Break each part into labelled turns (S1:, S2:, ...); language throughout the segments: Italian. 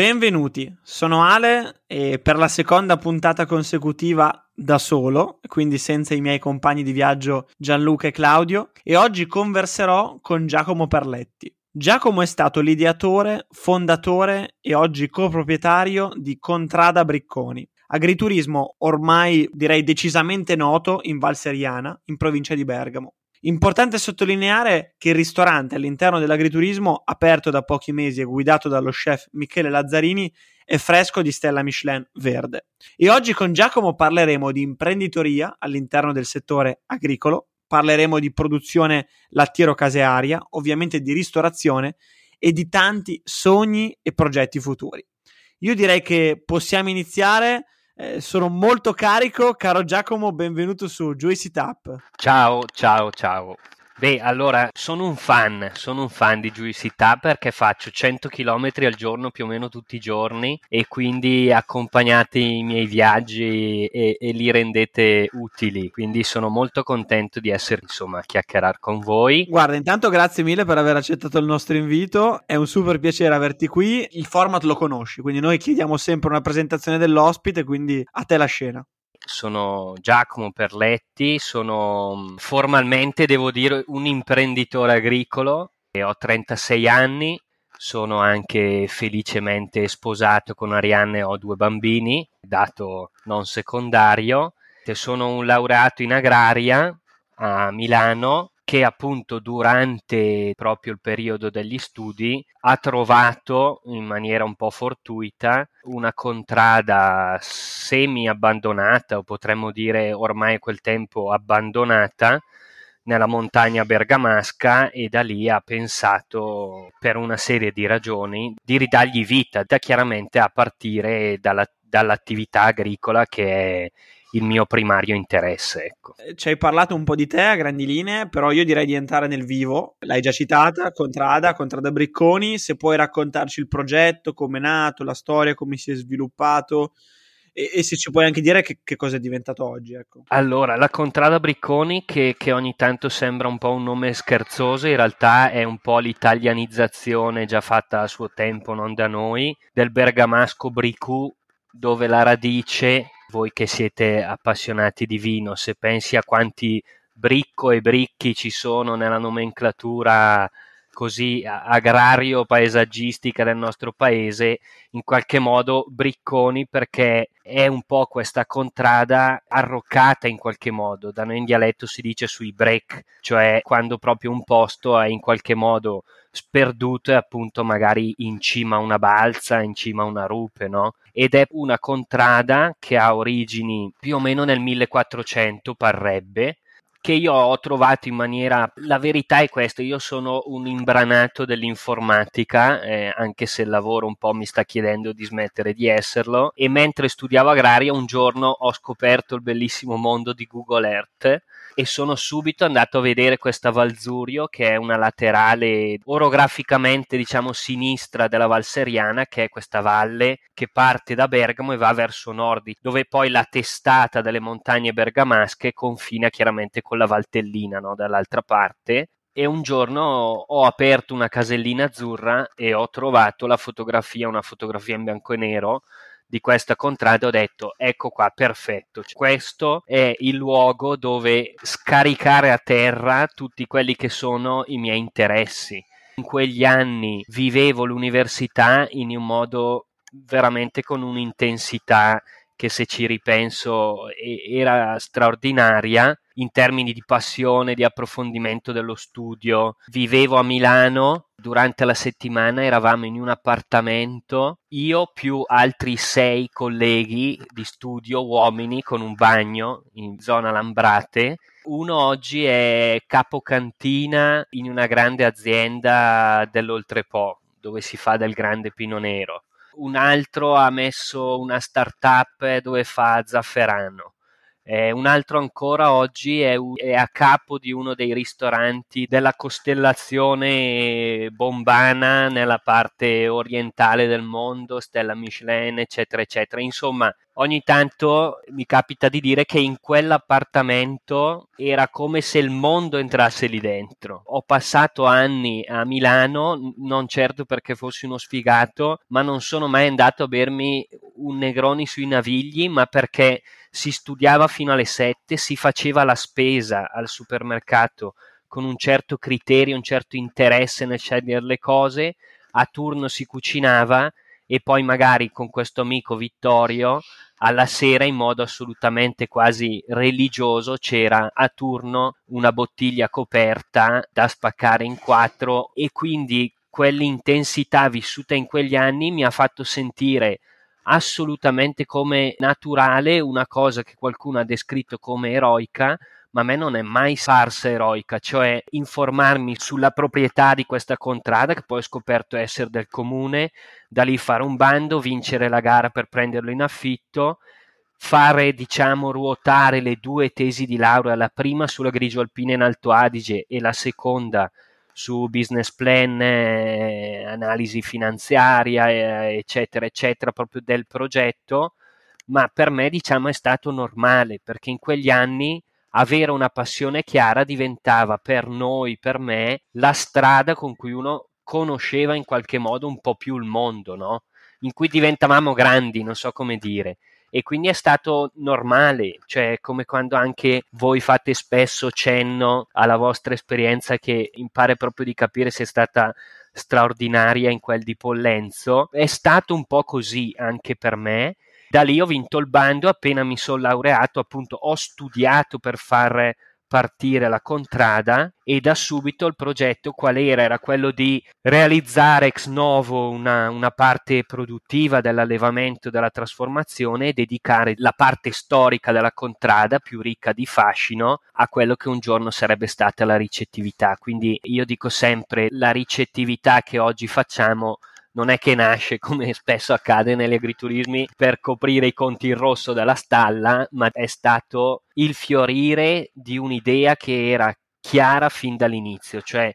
S1: Benvenuti, sono Ale e per la seconda puntata consecutiva da solo, quindi senza i miei compagni di viaggio Gianluca e Claudio, e oggi converserò con Giacomo Perletti. Giacomo è stato l'ideatore, fondatore e oggi coproprietario di Contrada Bricconi, agriturismo ormai direi decisamente noto in Val Seriana, in provincia di Bergamo. Importante sottolineare che il ristorante all'interno dell'agriturismo, aperto da pochi mesi e guidato dallo chef Michele Lazzarini, è fresco di stella Michelin verde. E oggi con Giacomo parleremo di imprenditoria all'interno del settore agricolo, parleremo di produzione lattiero-casearia, ovviamente di ristorazione e di tanti sogni e progetti futuri. Io direi che possiamo iniziare eh, sono molto carico, caro Giacomo, benvenuto su Juicy Tap.
S2: Ciao, ciao, ciao. Beh, allora, sono un fan, sono un fan di Juicità perché faccio 100 km al giorno più o meno tutti i giorni e quindi accompagnate i miei viaggi e, e, li rendete utili. Quindi sono molto contento di essere, insomma, a chiacchierare con voi.
S1: Guarda, intanto grazie mille per aver accettato il nostro invito, è un super piacere averti qui. Il format lo conosci, quindi noi chiediamo sempre una presentazione dell'ospite, quindi a te la scena
S2: sono Giacomo Perletti, sono mm, formalmente, devo dire, un imprenditore agricolo ho 36 anni, sono anche felicemente sposato con Arianna e ho due bambini, dato non secondario. Sono un laureato in agraria a Milano che appunto durante proprio il periodo degli studi ha trovato in maniera un po' fortuita una contrada semi abbandonata o potremmo dire ormai quel tempo abbandonata nella montagna bergamasca e da lì ha pensato per una serie di ragioni di ridargli vita, da chiaramente a partire dalla, dall'attività agricola che è il mio primario interesse. Ecco.
S1: Eh, ci hai parlato un po' di te a grandi linee, però io direi di entrare nel vivo. L'hai già citata, Contrada, Contrada Bricconi, se puoi raccontarci il progetto, come è nato, la storia, come si è sviluppato. E, e se ci puoi anche dire che, che cosa è diventato oggi. Ecco.
S2: Allora, la Contrada Bricconi, che, che, ogni tanto sembra un po' un nome scherzoso, in realtà è un po' l'italianizzazione già fatta a suo tempo, non da noi, del bergamasco Bricù, dove la radice voi che siete appassionati di vino, se pensi a quanti bricco e bricchi ci sono nella nomenclatura così agrario-paesaggistica del nostro paese, in qualche modo bricconi perché è un po' questa contrada arroccata in qualche modo, da noi in dialetto si dice sui break, cioè quando proprio un posto è in qualche modo sperduto e appunto magari in cima a una balza, in cima a una rupe, no? Ed è una contrada che ha origini più o meno nel 1400, parrebbe, che io ho trovato in maniera... La verità è questa, io sono un imbranato dell'informatica, eh, anche se il lavoro un po' mi sta chiedendo di smettere di esserlo, e mentre studiavo agraria un giorno ho scoperto il bellissimo mondo di Google Earth e sono subito andato a vedere questa Valzurio che è una laterale orograficamente diciamo sinistra della Val Seriana che è questa valle che parte da Bergamo e va verso nord dove poi la testata delle montagne bergamasche confina chiaramente con la Valtellina no? dall'altra parte e un giorno ho aperto una casellina azzurra e ho trovato la fotografia, una fotografia in bianco e nero di questa contrada ho detto ecco qua perfetto. Questo è il luogo dove scaricare a terra tutti quelli che sono i miei interessi. In quegli anni vivevo l'università in un modo veramente con un'intensità che se ci ripenso era straordinaria in termini di passione, di approfondimento dello studio. Vivevo a Milano, durante la settimana eravamo in un appartamento, io più altri sei colleghi di studio, uomini, con un bagno in zona Lambrate. Uno oggi è capocantina in una grande azienda dell'Oltrepo, dove si fa del grande pino nero. Un altro ha messo una startup dove fa zafferano Eh, un altro ancora oggi è, è, a capo di uno dei ristoranti della costellazione bombana nella parte orientale del mondo, Stella Michelin, eccetera, eccetera. Insomma, ogni tanto mi capita di dire che in quell'appartamento era come se il mondo entrasse lì dentro. Ho passato anni a Milano, non certo perché fossi uno sfigato, ma non sono mai andato a bermi un Negroni sui Navigli, ma perché si studiava fino alle 7, si faceva la spesa al supermercato con un certo criterio, un certo interesse nel scegliere le cose, a turno si cucinava e poi magari con questo amico Vittorio alla sera in modo assolutamente quasi religioso c'era a turno una bottiglia coperta da spaccare in quattro e quindi quell'intensità vissuta in quegli anni mi ha fatto sentire assolutamente come naturale una cosa che qualcuno ha descritto come eroica ma a me non è mai parsa eroica, cioè informarmi sulla proprietà di questa contrada che poi ho scoperto essere del comune, da lì fare un bando, vincere la gara per prenderlo in affitto, fare diciamo ruotare le due tesi di laurea, la prima sulla grigio alpina in Alto Adige e la seconda su business plan, eh, analisi finanziaria, eh, eccetera, eccetera, proprio del progetto, ma per me diciamo è stato normale perché in quegli anni avere una passione chiara diventava per noi, per me, la strada con cui uno conosceva in qualche modo un po' più il mondo, no? In cui diventavamo grandi, non so come dire. E quindi è stato normale, cioè come quando anche voi fate spesso cenno alla vostra esperienza che mi pare proprio di capire se è stata straordinaria in quel di Pollenzo. È stato un po' così anche per me da lì ho vinto il bando, appena mi sono laureato, appunto ho studiato per far partire la contrada e da subito il progetto qual era? Era quello di realizzare ex novo una, una parte produttiva dell'allevamento, della trasformazione e dedicare la parte storica della contrada più ricca di fascino a quello che un giorno sarebbe stata la ricettività. Quindi io dico sempre la ricettività che oggi facciamo non è che nasce, come spesso accade negli agriturismi, per coprire i conti in rosso della stalla, ma è stato il fiorire di un'idea che era chiara fin dall'inizio, cioè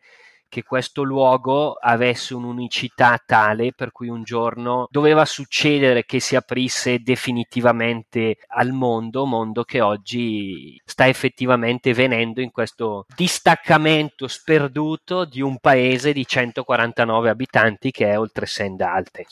S2: che questo luogo avesse un'unicità tale per cui un giorno doveva succedere che si aprisse definitivamente al mondo, mondo che oggi sta effettivamente venendo in questo distaccamento sperduto di un paese di 149 abitanti che è oltre Senda Alte.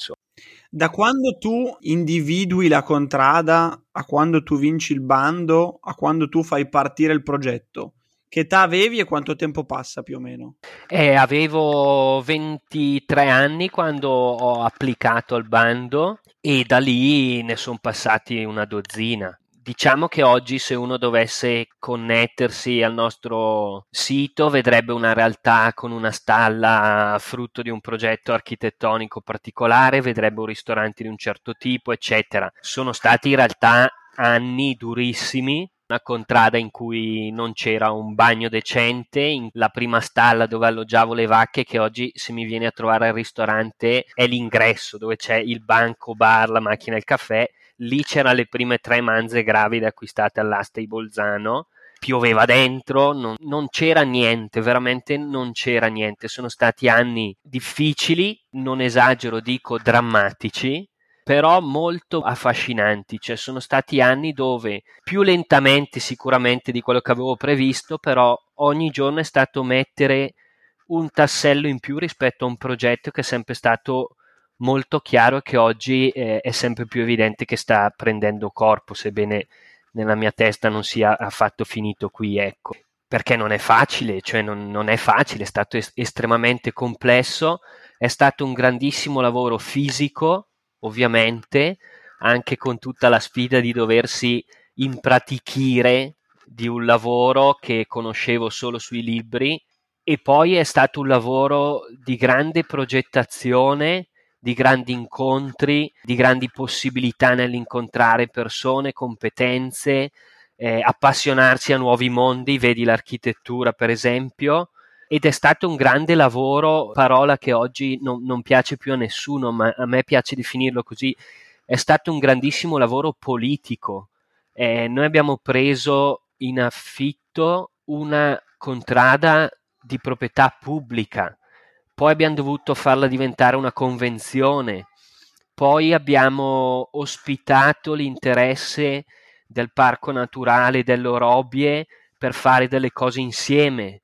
S1: Da quando tu individui la contrada a quando tu vinci il bando, a quando tu fai partire il progetto, che età avevi e quanto tempo passa più o meno?
S2: Eh, avevo 23 anni quando ho applicato al bando e da lì ne sono passati una dozzina. Diciamo che oggi se uno dovesse connettersi al nostro sito vedrebbe una realtà con una stalla frutto di un progetto architettonico particolare, vedrebbe un ristorante di un certo tipo, eccetera. Sono stati in realtà anni durissimi una contrada in cui non c'era un bagno decente, la prima stalla dove alloggiavo le vacche, che oggi se mi viene a trovare al ristorante è l'ingresso dove c'è il banco, bar, la macchina e il caffè. Lì c'erano le prime tre manze gravide acquistate all'asta di Bolzano. Pioveva dentro, non, non c'era niente, veramente non c'era niente. Sono stati anni difficili, non esagero, dico drammatici, però molto affascinanti, cioè sono stati anni dove più lentamente sicuramente di quello che avevo previsto, però ogni giorno è stato mettere un tassello in più rispetto a un progetto che è sempre stato molto chiaro e che oggi eh, è sempre più evidente che sta prendendo corpo, sebbene nella mia testa non sia affatto finito qui, ecco. Perché non è facile, cioè non, non è facile, è stato est- estremamente complesso, è stato un grandissimo lavoro fisico, ovviamente, anche con tutta la sfida di doversi impratichire di un lavoro che conoscevo solo sui libri. E poi è stato un lavoro di grande progettazione, di grandi incontri, di grandi possibilità nell'incontrare persone, competenze, eh, appassionarsi a nuovi mondi, vedi l'architettura per esempio, ed è stato un grande lavoro, parola che oggi non, non piace più a nessuno, ma a me piace definirlo così, è stato un grandissimo lavoro politico, Eh, noi abbiamo preso in affitto una contrada di proprietà pubblica, poi abbiamo dovuto farla diventare una convenzione, poi abbiamo ospitato l'interesse del parco naturale dell'Orobie per fare delle cose insieme.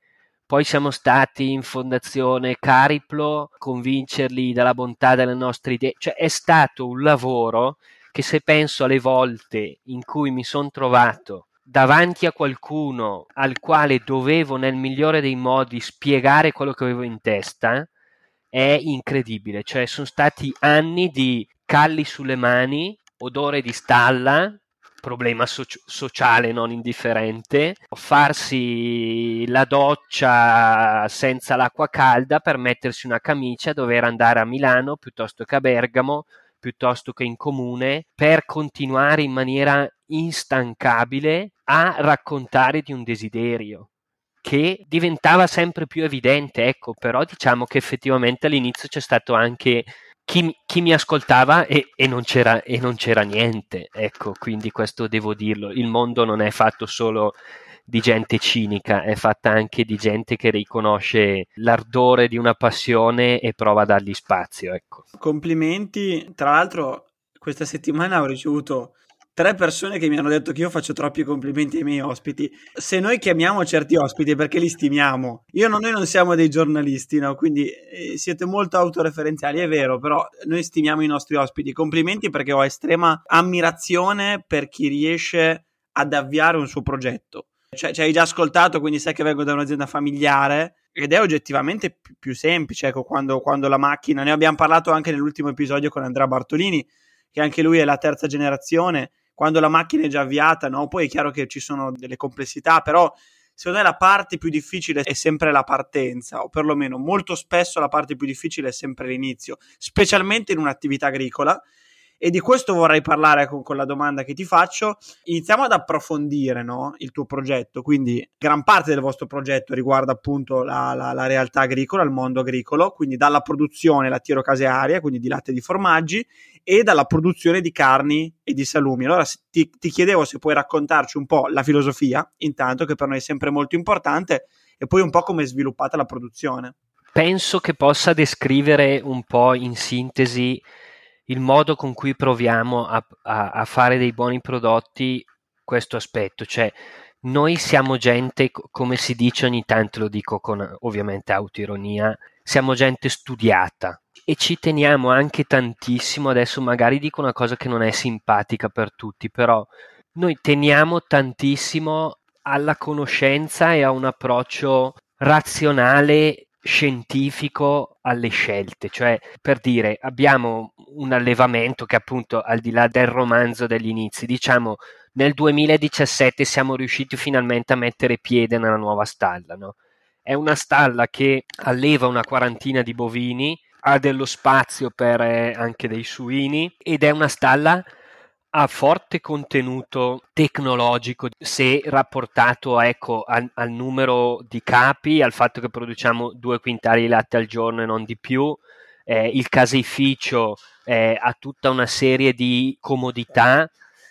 S2: Poi siamo stati in fondazione Cariplo, convincerli della bontà delle nostre idee. Cioè è stato un lavoro che se penso alle volte in cui mi sono trovato davanti a qualcuno al quale dovevo nel migliore dei modi spiegare quello che avevo in testa, è incredibile. Cioè sono stati anni di calli sulle mani, odore di stalla, problema so- sociale non indifferente, farsi la doccia senza l'acqua calda per mettersi una camicia, dover andare a Milano piuttosto che a Bergamo, piuttosto che in comune, per continuare in maniera instancabile a raccontare di un desiderio che diventava sempre più evidente, ecco, però diciamo che effettivamente all'inizio c'è stato anche chi, chi mi ascoltava e, e, non e, non c'era, niente, ecco, quindi questo devo dirlo, il mondo non è fatto solo di gente cinica, è fatta anche di gente che riconosce l'ardore di una passione e prova a dargli spazio, ecco.
S1: Complimenti, tra l'altro questa settimana ho ricevuto tre persone che mi hanno detto che io faccio troppi complimenti ai miei ospiti. Se noi chiamiamo certi ospiti perché li stimiamo. Io non, noi non siamo dei giornalisti, no? Quindi eh, siete molto autoreferenziali, è vero, però noi stimiamo i nostri ospiti. Complimenti perché ho estrema ammirazione per chi riesce ad avviare un suo progetto. Cioè, ci hai già ascoltato, quindi sai che vengo da un'azienda familiare ed è oggettivamente più, più semplice, ecco, quando, quando la macchina, ne abbiamo parlato anche nell'ultimo episodio con Andrea Bartolini, che anche lui è la terza generazione, quando la macchina è già avviata, no? Poi è chiaro che ci sono delle complessità, però secondo me la parte più difficile è sempre la partenza, o perlomeno molto spesso la parte più difficile è sempre l'inizio, specialmente in un'attività agricola e di questo vorrei parlare con, con, la domanda che ti faccio. Iniziamo ad approfondire no, il tuo progetto, quindi gran parte del vostro progetto riguarda appunto la, la, la realtà agricola, il mondo agricolo, quindi dalla produzione lattiero casearia, quindi di latte e di formaggi, e dalla produzione di carni e di salumi. Allora ti, ti chiedevo se puoi raccontarci un po' la filosofia, intanto che per noi è sempre molto importante, e poi un po' come è sviluppata la produzione.
S2: Penso che possa descrivere un po' in sintesi il modo con cui proviamo a, a, a fare dei buoni prodotti questo aspetto, cioè noi siamo gente, come si dice ogni tanto, lo dico con ovviamente autoironia, siamo gente studiata e ci teniamo anche tantissimo, adesso magari dico una cosa che non è simpatica per tutti, però noi teniamo tantissimo alla conoscenza e a un approccio razionale scientifico alle scelte, cioè per dire abbiamo un allevamento che appunto al di là del romanzo degli inizi, diciamo nel 2017 siamo riusciti finalmente a mettere piede nella nuova stalla, no? È una stalla che alleva una quarantina di bovini, ha dello spazio per eh, anche dei suini ed è una stalla ha forte contenuto tecnologico se rapportato ecco, al, al, numero di capi, al fatto che produciamo due quintali di latte al giorno e non di più. Eh, il caseificio eh, ha tutta una serie di comodità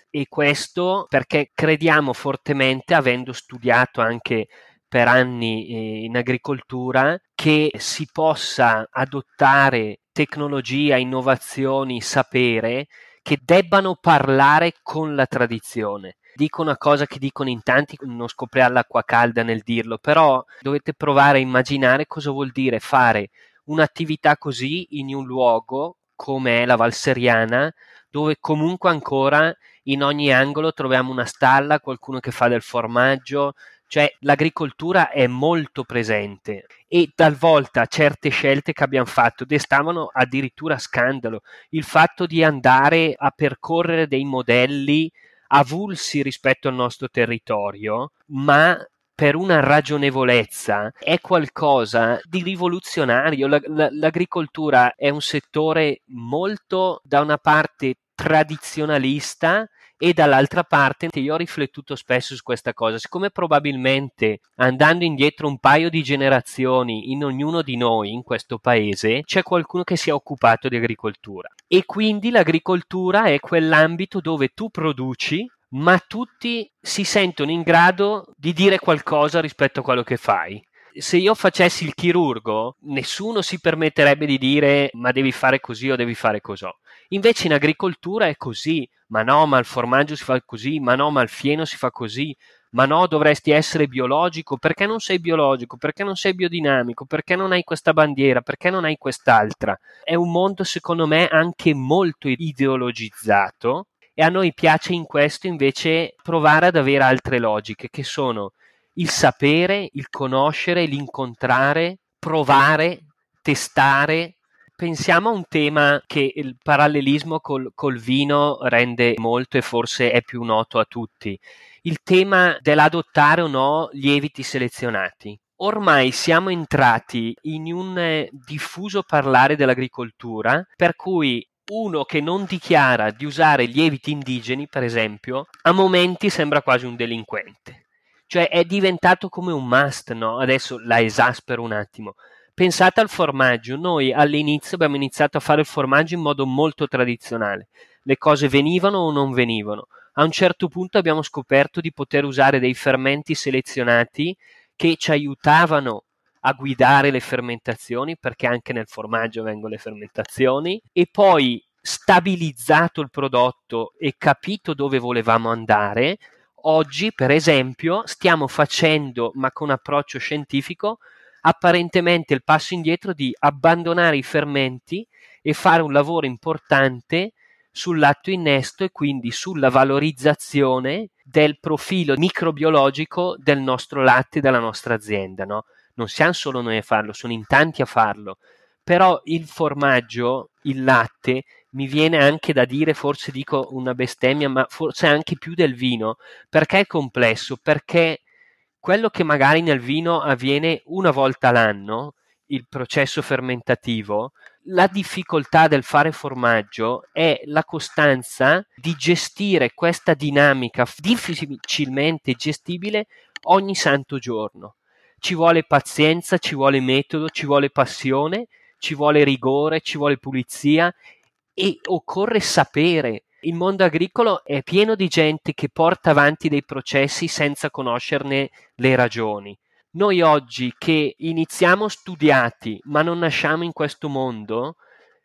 S2: e questo perché crediamo fortemente, avendo studiato anche per anni eh, in agricoltura, che si possa adottare tecnologia, innovazioni, sapere che debbano parlare con la tradizione. Dico una cosa che dicono in tanti, non scoprire l'acqua calda nel dirlo, però dovete provare a immaginare cosa vuol dire fare un'attività così in un luogo come è la Valseriana, dove comunque ancora in ogni angolo troviamo una stalla, qualcuno che fa del formaggio, cioè l'agricoltura è molto presente e talvolta certe scelte che abbiamo fatto destavano addirittura scandalo. Il fatto di andare a percorrere dei modelli avulsi rispetto al nostro territorio, ma per una ragionevolezza è qualcosa di rivoluzionario. La, la, l'agricoltura è un settore molto da una parte tradizionalista e dall'altra parte io ho riflettuto spesso su questa cosa, siccome probabilmente andando indietro un paio di generazioni in ognuno di noi in questo paese c'è qualcuno che si è occupato di agricoltura e quindi l'agricoltura è quell'ambito dove tu produci ma tutti si sentono in grado di dire qualcosa rispetto a quello che fai se io facessi il chirurgo, nessuno si permetterebbe di dire ma devi fare così o devi fare così. Invece in agricoltura è così, ma no, ma il formaggio si fa così, ma no, ma il fieno si fa così, ma no, dovresti essere biologico, perché non sei biologico, perché non sei biodinamico, perché non hai questa bandiera, perché non hai quest'altra. È un mondo secondo me anche molto ideologizzato. E a noi piace in questo invece provare ad avere altre logiche che sono il sapere, il conoscere, l'incontrare, provare, testare. Pensiamo a un tema che il parallelismo col, col vino rende molto e forse è più noto a tutti. Il tema dell'adottare o no lieviti selezionati. Ormai siamo entrati in un eh, diffuso parlare dell'agricoltura per cui uno che non dichiara di usare lieviti indigeni, per esempio, a momenti sembra quasi un delinquente. Cioè è diventato come un must, no? Adesso la esaspero un attimo. Pensate al formaggio, noi all'inizio abbiamo iniziato a fare il formaggio in modo molto tradizionale. Le cose venivano o non venivano. A un certo punto abbiamo scoperto di poter usare dei fermenti selezionati che ci aiutavano a guidare le fermentazioni, perché anche nel formaggio vengono le fermentazioni, e poi stabilizzato il prodotto e capito dove volevamo andare, Oggi, per esempio, stiamo facendo, ma con approccio scientifico, apparentemente il passo indietro di abbandonare i fermenti e fare un lavoro importante sull'atto innesto e quindi sulla valorizzazione del profilo microbiologico del nostro latte della nostra azienda. No? Non siamo solo noi a farlo, sono in tanti a farlo, però il formaggio, il latte, mi viene anche da dire, forse dico una bestemmia, ma forse anche più del vino, perché è complesso, perché quello che magari nel vino avviene una volta l'anno, il processo fermentativo, la difficoltà del fare formaggio è la costanza di gestire questa dinamica difficilmente gestibile ogni santo giorno. Ci vuole pazienza, ci vuole metodo, ci vuole passione, ci vuole rigore, ci vuole pulizia e occorre sapere. Il mondo agricolo è pieno di gente che porta avanti dei processi senza conoscerne le ragioni. Noi oggi che iniziamo studiati ma non nasciamo in questo mondo,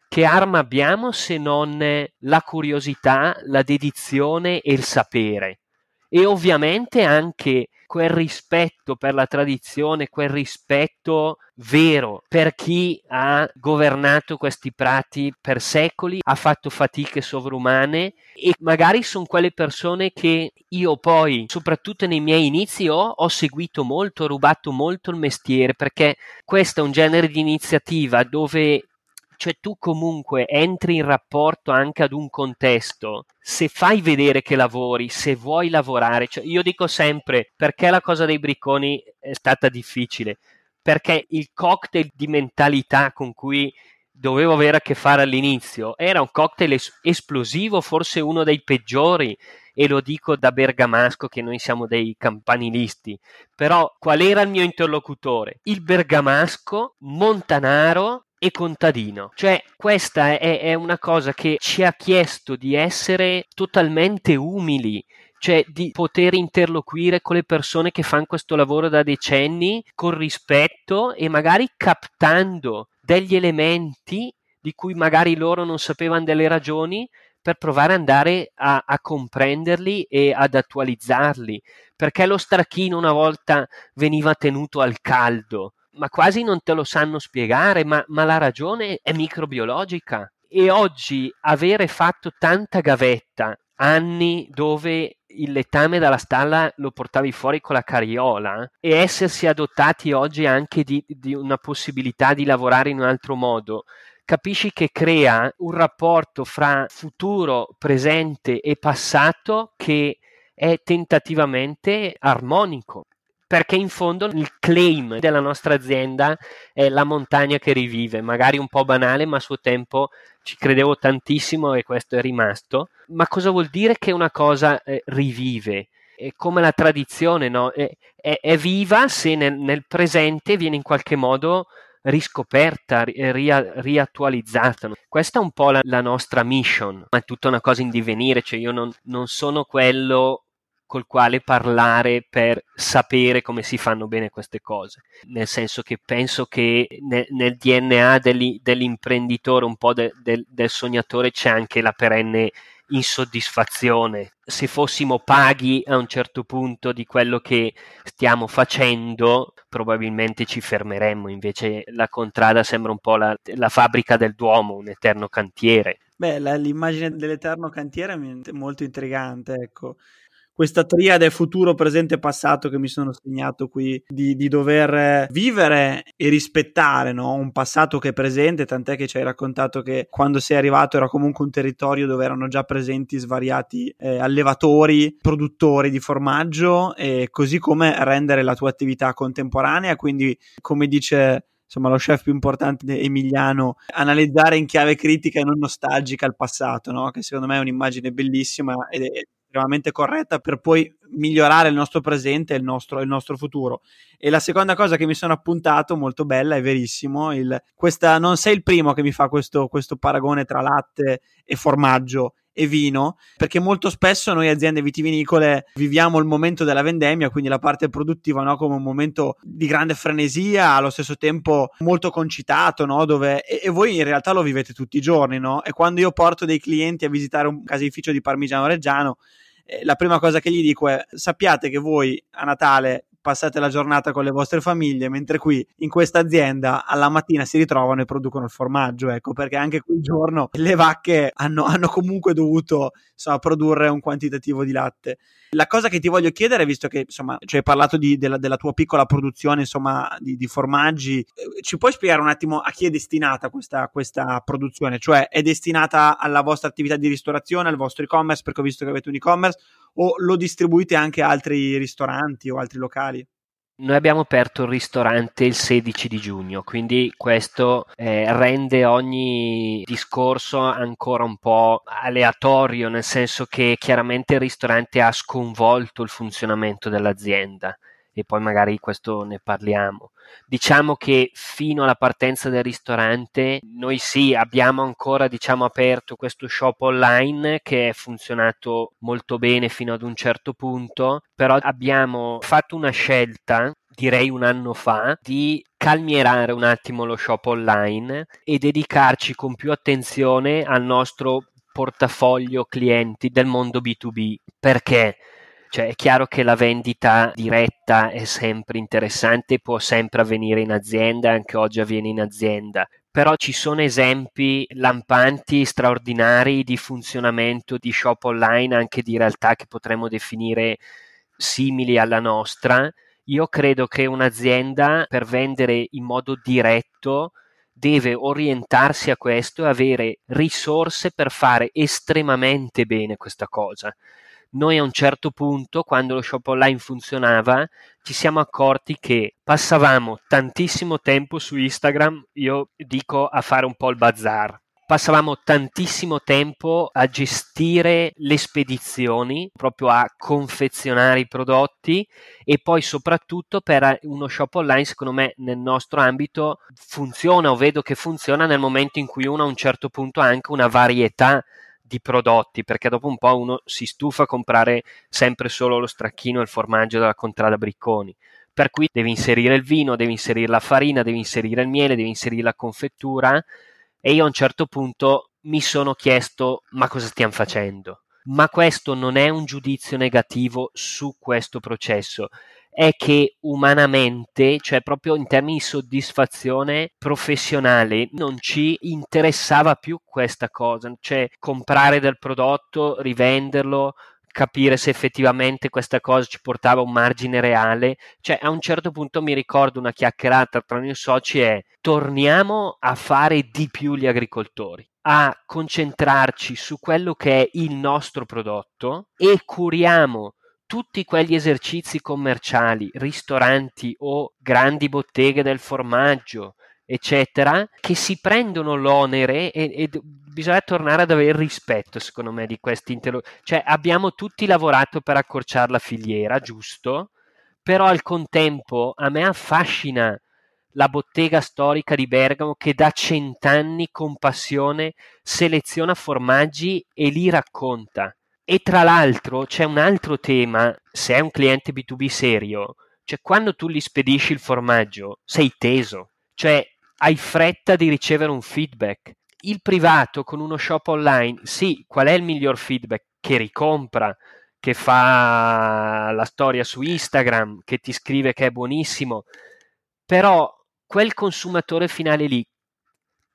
S2: che arma abbiamo se non la curiosità, la dedizione e il sapere? E ovviamente anche quel rispetto per la tradizione, quel rispetto vero per chi ha governato questi prati per secoli, ha fatto fatiche sovrumane e magari sono quelle persone che io poi, soprattutto nei miei inizi, ho, ho seguito molto, ho rubato molto il mestiere perché questo è un genere di iniziativa dove cioè tu comunque entri in rapporto anche ad un contesto, se fai vedere che lavori, se vuoi lavorare, cioè io dico sempre perché la cosa dei bricconi è stata difficile, perché il cocktail di mentalità con cui dovevo avere a che fare all'inizio era un cocktail es- esplosivo, forse uno dei peggiori, e lo dico da bergamasco che noi siamo dei campanilisti. Però qual era il mio interlocutore? Il bergamasco montanaro e contadino. Cioè, questa è, è una cosa che ci ha chiesto di essere totalmente umili, cioè di poter interloquire con le persone che fanno questo lavoro da decenni con rispetto e magari captando degli elementi di cui magari loro non sapevano delle ragioni per provare ad andare a, a, comprenderli e ad attualizzarli. Perché lo stracchino una volta veniva tenuto al caldo, ma quasi non te lo sanno spiegare, ma, ma la ragione è microbiologica. E oggi avere fatto tanta gavetta, anni dove il letame dalla stalla lo portavi fuori con la carriola e essersi adottati oggi anche di, di, una possibilità di lavorare in un altro modo, capisci che crea un rapporto fra futuro, presente e passato che è tentativamente armonico perché in fondo il claim della nostra azienda è la montagna che rivive, magari un po' banale, ma a suo tempo ci credevo tantissimo e questo è rimasto. Ma cosa vuol dire che una cosa eh, rivive? È come la tradizione, no? è, è, è, viva se nel, nel, presente viene in qualche modo riscoperta, ria, riattualizzata. Questa è un po' la, la, nostra mission, ma è tutta una cosa in divenire, cioè io non, non sono quello col quale parlare per sapere come si fanno bene queste cose. Nel senso che penso che nel, nel DNA dell'imprenditore, un po' de, de, del sognatore, c'è anche la perenne insoddisfazione. Se fossimo paghi a un certo punto di quello che stiamo facendo, probabilmente ci fermeremmo. Invece la contrada sembra un po' la, la fabbrica del Duomo, un eterno cantiere.
S1: Beh, la, l'immagine dell'eterno cantiere è molto intrigante, ecco questa triade futuro, presente e passato che mi sono segnato qui, di, di dover vivere e rispettare no? un passato che è presente, tant'è che ci hai raccontato che quando sei arrivato era comunque un territorio dove erano già presenti svariati eh, allevatori, produttori di formaggio, e così come rendere la tua attività contemporanea, quindi come dice insomma lo chef più importante emiliano, analizzare in chiave critica e non nostalgica il passato, no? che secondo me è un'immagine bellissima ed è estremamente corretta per poi migliorare il nostro presente e il nostro, il nostro futuro. E la seconda cosa che mi sono appuntato, molto bella, è verissimo, il, questa, non sei il primo che mi fa questo, questo paragone tra latte e formaggio e vino, perché molto spesso noi aziende vitivinicole viviamo il momento della vendemmia, quindi la parte produttiva no, come un momento di grande frenesia, allo stesso tempo molto concitato, no, dove, e, e, voi in realtà lo vivete tutti i giorni, no? E quando io porto dei clienti a visitare un caseificio di Parmigiano Reggiano, la prima cosa che gli dico è sappiate che voi a Natale passate la giornata con le vostre famiglie, mentre qui in questa azienda alla mattina si ritrovano e producono il formaggio, ecco, perché anche quel giorno le vacche hanno, hanno comunque dovuto insomma, produrre un quantitativo di latte. La cosa che ti voglio chiedere, visto che insomma ci hai parlato di, della, della, tua piccola produzione insomma, di, di, formaggi, eh, ci puoi spiegare un attimo a chi è destinata questa, questa, produzione? Cioè è destinata alla vostra attività di ristorazione, al vostro e-commerce, perché ho visto che avete un e-commerce, o lo distribuite anche a altri ristoranti o altri locali?
S2: Noi abbiamo aperto il ristorante il 16 di giugno, quindi questo eh, rende ogni discorso ancora un po' aleatorio, nel senso che chiaramente il ristorante ha sconvolto il funzionamento dell'azienda e poi magari questo ne parliamo. Diciamo che fino alla partenza del ristorante noi sì abbiamo ancora diciamo aperto questo shop online che è funzionato molto bene fino ad un certo punto, però abbiamo fatto una scelta direi un anno fa, di calmierare un attimo lo shop online e dedicarci con più attenzione al nostro portafoglio clienti del mondo B2B. Perché? Cioè, è chiaro che la vendita diretta è sempre interessante, può sempre avvenire in azienda, anche oggi avviene in azienda, però ci sono esempi lampanti, straordinari di funzionamento di shop online, anche di realtà che potremmo definire simili alla nostra. Io credo che un'azienda per vendere in modo diretto deve orientarsi a questo e avere risorse per fare estremamente bene questa cosa noi a un certo punto, quando lo shop online funzionava, ci siamo accorti che passavamo tantissimo tempo su Instagram, io dico a fare un po' il bazar. Passavamo tantissimo tempo a gestire le spedizioni, proprio a confezionare i prodotti e poi soprattutto per uno shop online, secondo me nel nostro ambito funziona o vedo che funziona nel momento in cui uno a un certo punto ha anche una varietà di prodotti, perché dopo un po' uno si stufa a comprare sempre solo lo stracchino e il formaggio della contrada Bricconi. Per cui devi inserire il vino, devi inserire la farina, devi inserire il miele, devi inserire la confettura e io a un certo punto mi sono chiesto ma cosa stiamo facendo? Ma questo non è un giudizio negativo su questo processo, è che umanamente, cioè proprio in termini di soddisfazione professionale, non ci interessava più questa cosa, cioè comprare del prodotto, rivenderlo, capire se effettivamente questa cosa ci portava un margine reale. Cioè, a un certo punto mi ricordo una chiacchierata tra i miei soci e torniamo a fare di più gli agricoltori a concentrarci su quello che è il nostro prodotto e curiamo tutti quegli esercizi commerciali, ristoranti o grandi botteghe del formaggio, eccetera, che si prendono l'onere e, e bisogna tornare ad avere rispetto, secondo me, di questi interlocutori. Cioè, abbiamo tutti lavorato per accorciare la filiera, giusto? Però al contempo a me affascina la bottega storica di Bergamo che da cent'anni con passione seleziona formaggi e li racconta. E tra l'altro c'è un altro tema, se è un cliente B2B serio, cioè quando tu gli spedisci il formaggio sei teso, cioè hai fretta di ricevere un feedback. Il privato con uno shop online, sì, qual è il miglior feedback? Che ricompra, che fa la storia su Instagram, che ti scrive che è buonissimo, però quel consumatore finale lì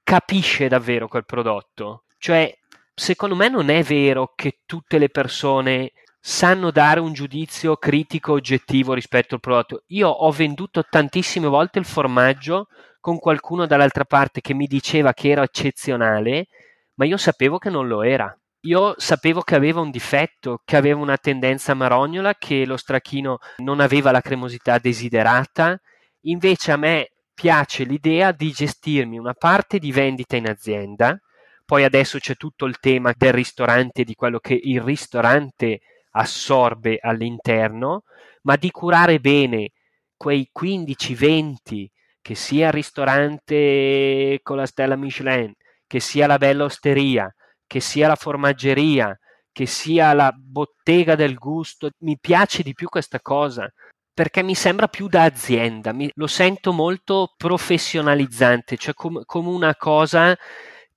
S2: capisce davvero quel prodotto. Cioè, secondo me non è vero che tutte le persone sanno dare un giudizio critico oggettivo rispetto al prodotto. Io ho venduto tantissime volte il formaggio con qualcuno dall'altra parte che mi diceva che era eccezionale, ma io sapevo che non lo era. Io sapevo che aveva un difetto, che aveva una tendenza marognola, che lo strachino non aveva la cremosità desiderata. Invece a me piace l'idea di gestirmi una parte di vendita in azienda, poi adesso c'è tutto il tema del ristorante di quello che il ristorante assorbe all'interno, ma di curare bene quei 15-20 che sia il ristorante con la stella Michelin, che sia la bella osteria, che sia la formaggeria, che sia la bottega del gusto, mi piace di più questa cosa perché mi sembra più da azienda, mi, lo sento molto professionalizzante, cioè com- come una cosa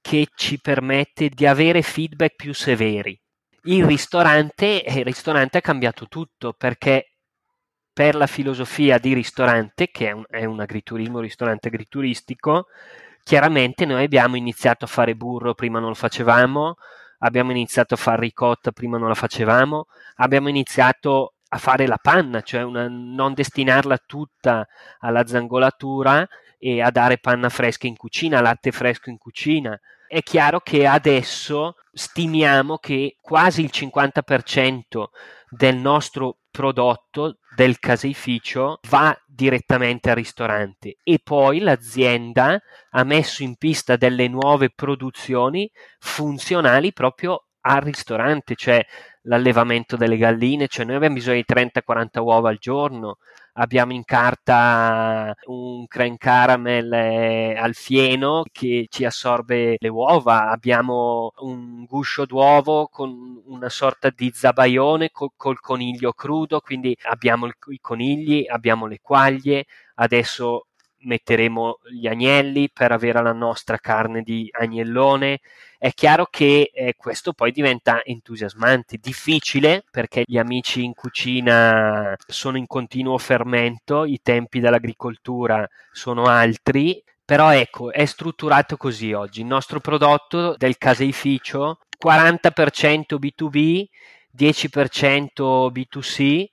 S2: che ci permette di avere feedback più severi. Il ristorante, eh, il ristorante ha cambiato tutto perché per la filosofia di ristorante, che è un, è un agriturismo, ristorante agrituristico, chiaramente noi abbiamo iniziato a fare burro, prima non lo facevamo, abbiamo iniziato a fare ricotta, prima non la facevamo, abbiamo iniziato a fare la panna, cioè una, non destinarla tutta alla zangolatura e a dare panna fresca in cucina, latte fresco in cucina. È chiaro che adesso stimiamo che quasi il 50% del nostro prodotto del caseificio va direttamente al ristorante. E poi l'azienda ha messo in pista delle nuove produzioni funzionali proprio al ristorante, cioè l'allevamento delle galline, cioè noi abbiamo bisogno di 30-40 uova al giorno, abbiamo in carta un crane caramel eh, al fieno che ci assorbe le uova, abbiamo un guscio d'uovo con una sorta di zabaione col, col coniglio crudo, quindi abbiamo il, i conigli, abbiamo le quaglie, adesso metteremo gli agnelli per avere la nostra carne di agnellone. È chiaro che eh, questo poi diventa entusiasmante, difficile perché gli amici in cucina sono in continuo fermento, i tempi dell'agricoltura sono altri, però ecco, è strutturato così oggi. Il nostro prodotto del caseificio 40% B2B, 10% B2C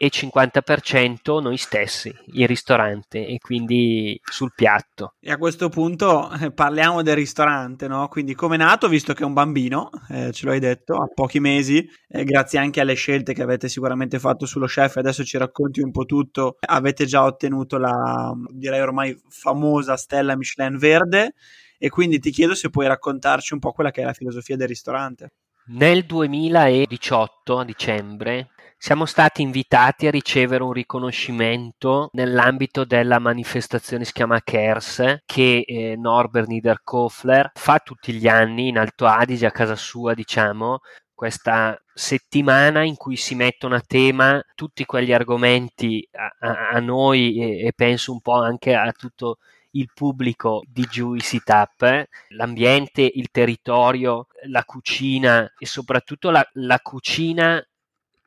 S2: e 50% noi stessi, il ristorante e quindi sul piatto.
S1: E a questo punto eh, parliamo del ristorante, no? Quindi come è nato, visto che è un bambino, eh, ce lo hai detto, a pochi mesi, eh, grazie anche alle scelte che avete sicuramente fatto sullo chef, adesso ci racconti un po' tutto, avete già ottenuto la, direi ormai famosa stella Michelin verde e quindi ti chiedo se puoi raccontarci un po' quella che è la filosofia del ristorante.
S2: Nel 2018, a dicembre, siamo stati invitati a ricevere un riconoscimento nell'ambito della manifestazione si chiama CARES che eh, Norbert Niederkofler fa tutti gli anni in Alto Adige a casa sua diciamo questa settimana in cui si mettono a tema tutti quegli argomenti a, a, a noi e, e, penso un po' anche a tutto il pubblico di Juicy Tap, l'ambiente, il territorio, la cucina e soprattutto la, la cucina